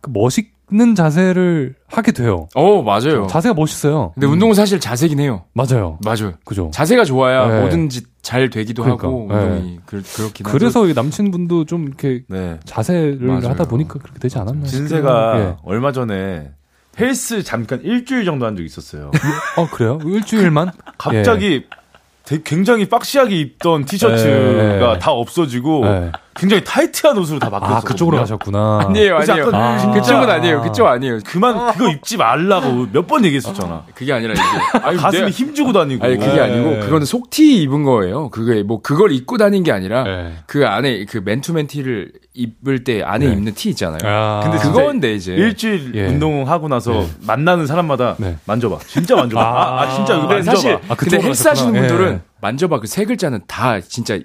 그 멋있 는 자세를 하게 돼요. 어 맞아요. 자세가 멋있어요. 근데 음. 운동은 사실 자세긴 해요. 맞아요. 맞아요. 그죠. 자세가 좋아야 네. 뭐든지 잘 되기도 그러니까, 하고 네. 운동이 네. 그, 렇긴. 그래서 남친분도 좀 이렇게 네. 자세를 맞아요. 하다 보니까 그렇게 되지 않았나. 진세가 네. 얼마 전에 헬스 잠깐 일주일 정도 한적 있었어요. 어 그래요? 일주일만? 갑자기 예. 되게 굉장히 박시하게 입던 티셔츠가 네. 다 없어지고 네. 굉장히 타이트한 옷으로 다 바뀌었어요. 아, 그쪽으로 가셨구나. 아니에요, 아니에요. 아, 그쪽은 아니에요. 그쪽 아니에요. 그만 그거 입지 말라고 몇 번 얘기했었잖아. 그게 아니라 이게 아니, 가슴에 힘 주고 다니고. 아니, 그게 네. 아니고 그거는 속티 입은 거예요. 그게 뭐 그걸 입고 다닌 게 아니라 네. 그 안에 그 맨투맨 티를 입을 때 안에 네. 입는 티 있잖아요. 아, 근데 그건데 이제 일주일 예. 운동하고 나서 네. 만나는 사람마다 네. 만져봐. 진짜 만져봐. 아, 아 진짜 이거 만져봐. 사실 아, 근데 헬스 하시는 분들은 예. 만져봐 그 세 글자는 다 진짜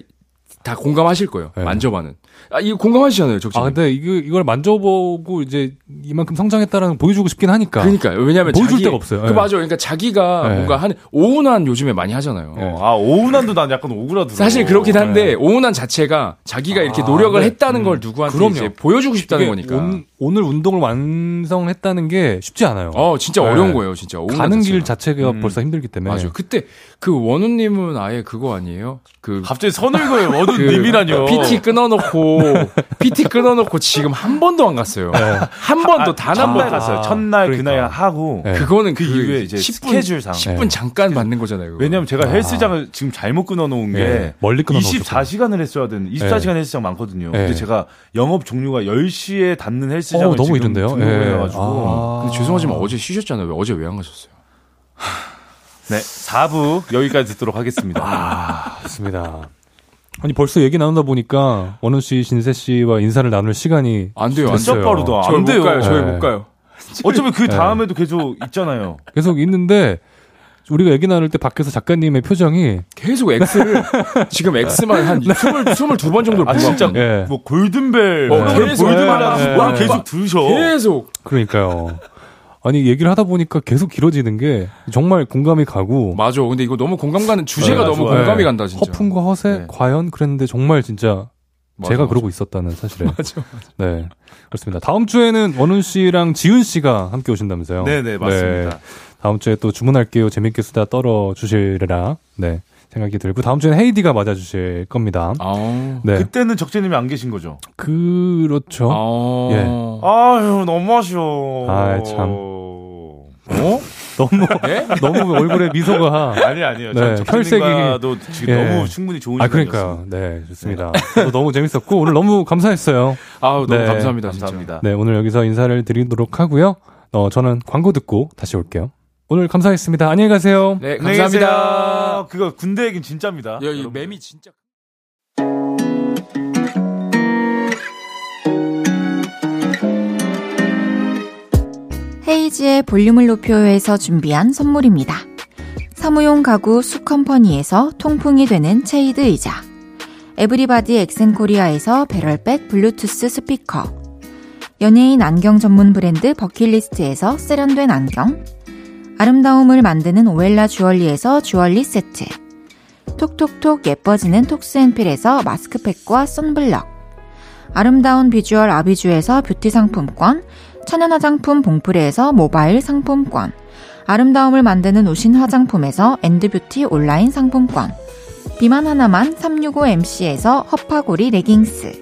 다 공감하실 거예요. 네. 만져봐는. 아, 이거 공감하시잖아요, 적진. 아, 근데 이거, 이걸 만져보고 이제 이만큼 성장했다라는 보여주고 싶긴 하니까. 그러니까. 왜냐면 보여줄 자기, 데가 없어요. 그 네. 맞아. 그러니까 자기가 네. 뭔가 한, 오운환 요즘에 많이 하잖아요. 어, 아, 오운환도 난 약간 오그라들어. 사실 그렇긴 한데, 네. 오운환 자체가 자기가 이렇게 아, 노력을 네. 했다는 음. 걸 누구한테 그럼요. 이제 보여주고 싶다는 거니까. 온, 오늘 운동을 완성했다는 게 쉽지 않아요. 어, 진짜 네. 어려운 거예요, 진짜. 가는. 길 자체가 음. 벌써 힘들기 때문에. 맞아요. 그때 그 원우님은 아예 그거 아니에요? 그 갑자기 선을 그어요, 원우님이라뇨. 그 PT 끊어놓고 PT 끊어놓고 지금 한 번도 안 갔어요. 네. 한 번도 아, 단한 번 갔어요. 첫날 그러니까. 그날 하고 네. 그거는 그, 그 이후에 이제 10분, 스케줄상 10분 잠깐 맞는 거잖아요. 왜냐면 제가 아. 헬스장을 지금 잘못 끊어놓은 게 네. 멀리 끊어 24시간을 했어야 되는 24시간 헬스장 많거든요. 근데 제가 영업 종료가 10시에 닫는 헬스 장을 어, 너무 이른데요. 등록해가지고 아. 근데 죄송하지만 어제 쉬셨잖아요. 어제 왜 안 가셨어요? 네, 4부 여기까지 듣도록 하겠습니다. 아, 좋습니다. 아니 벌써 얘기 나누다 보니까 원훈 씨, 신세 씨와 인사를 나눌 시간이 안 돼요. 진짜 빠르다. 안 돼요. 못 가요. 저희 네. 못 가요. 어차피 그 네. 다음에도 네. 계속 있잖아요. 계속 있는데 우리가 얘기 나눌 때 밖에서 작가님의 표정이 계속 X를 지금 X만 한 20, 22번 정도 아, 진짜 네. 뭐 골든벨 어, 계속 골든벨 계속 들으셔. 계속 그러니까요. 아니 얘기를 하다 보니까 계속 길어지는 게 정말 공감이 가고 맞아. 근데 이거 너무 공감 가는 주제가 네, 너무 좋아요. 공감이 간다 진짜. 허풍과 허세 네. 과연 그랬는데 정말 진짜 맞아, 제가 맞아. 그러고 있었다는 사실에. 맞아, 맞아. 네. 그렇습니다. 다음 주에는 원훈 씨랑 지은 씨가 함께 오신다면서요? 네네, 맞습니다. 네. 다음 주에 또 주문할게요. 재밌게 수다 떨어 주시리라. 네. 생각이 들고 다음 주에는 헤이디가 맞아 주실 겁니다. 아, 네. 그때는 적재님이 안 계신 거죠? 그렇죠. 아, 예. 아유 너무 아쉬워. 아 참. 어? 너무 네? 너무 얼굴에 미소가 아니 아니요. 네, 혈색이 지금 예. 너무 충분히 좋은 아 그러니까요. 네 좋습니다. 네. 너무 재밌었고 오늘 너무 감사했어요. 아우 너무 네. 감사합니다. 감사합니다. 네 오늘 여기서 인사를 드리도록 하고요. 어 저는 광고 듣고 다시 올게요. 오늘 감사했습니다. 안녕히 가세요. 네 감사합니다. 그거 군대 얘기는 진짜입니다. 야, 이 맴이 진짜. 헤이즈의 볼륨을 높여요에서 준비한 선물입니다. 사무용 가구 수컴퍼니에서 통풍이 되는 체이드 의자 에브리바디 엑센코리아에서 배럴백 블루투스 스피커 연예인 안경 전문 브랜드 버킷리스트에서 세련된 안경 아름다움을 만드는 오엘라 주얼리에서 주얼리 세트. 톡톡톡 예뻐지는 톡스앤필에서 마스크팩과 선블럭. 아름다운 비주얼 아비주에서 뷰티 상품권. 천연 화장품 봉프레에서 모바일 상품권, 아름다움을 만드는 우신 화장품에서 엔드뷰티 온라인 상품권, 비만 하나만 365MC에서 허파고리 레깅스,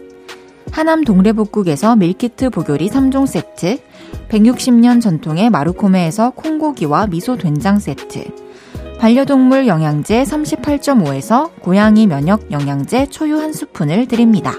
하남 동래복국에서 밀키트 복요리 3종 세트, 160년 전통의 마루코메에서 콩고기와 미소 된장 세트, 반려동물 영양제 38.5에서 고양이 면역 영양제 초유 한 스푼을 드립니다.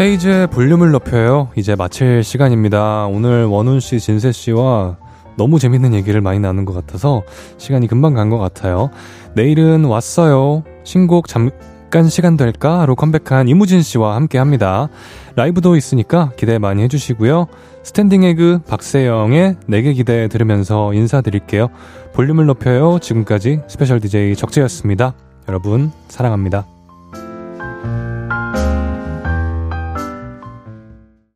헤이즈의 볼륨을 높여요. 이제 마칠 시간입니다. 오늘 원훈 씨, 진세 씨와 너무 재밌는 얘기를 많이 나눈 것 같아서 시간이 금방 간 것 같아요. 내일은 왔어요. 신곡 잠깐 시간 될까?로 컴백한 이무진 씨와 함께 합니다. 라이브도 있으니까 기대 많이 해주시고요. 스탠딩 에그 박세영의 내게 기대 들으면서 인사드릴게요. 볼륨을 높여요. 지금까지 스페셜 DJ 적재였습니다. 여러분, 사랑합니다.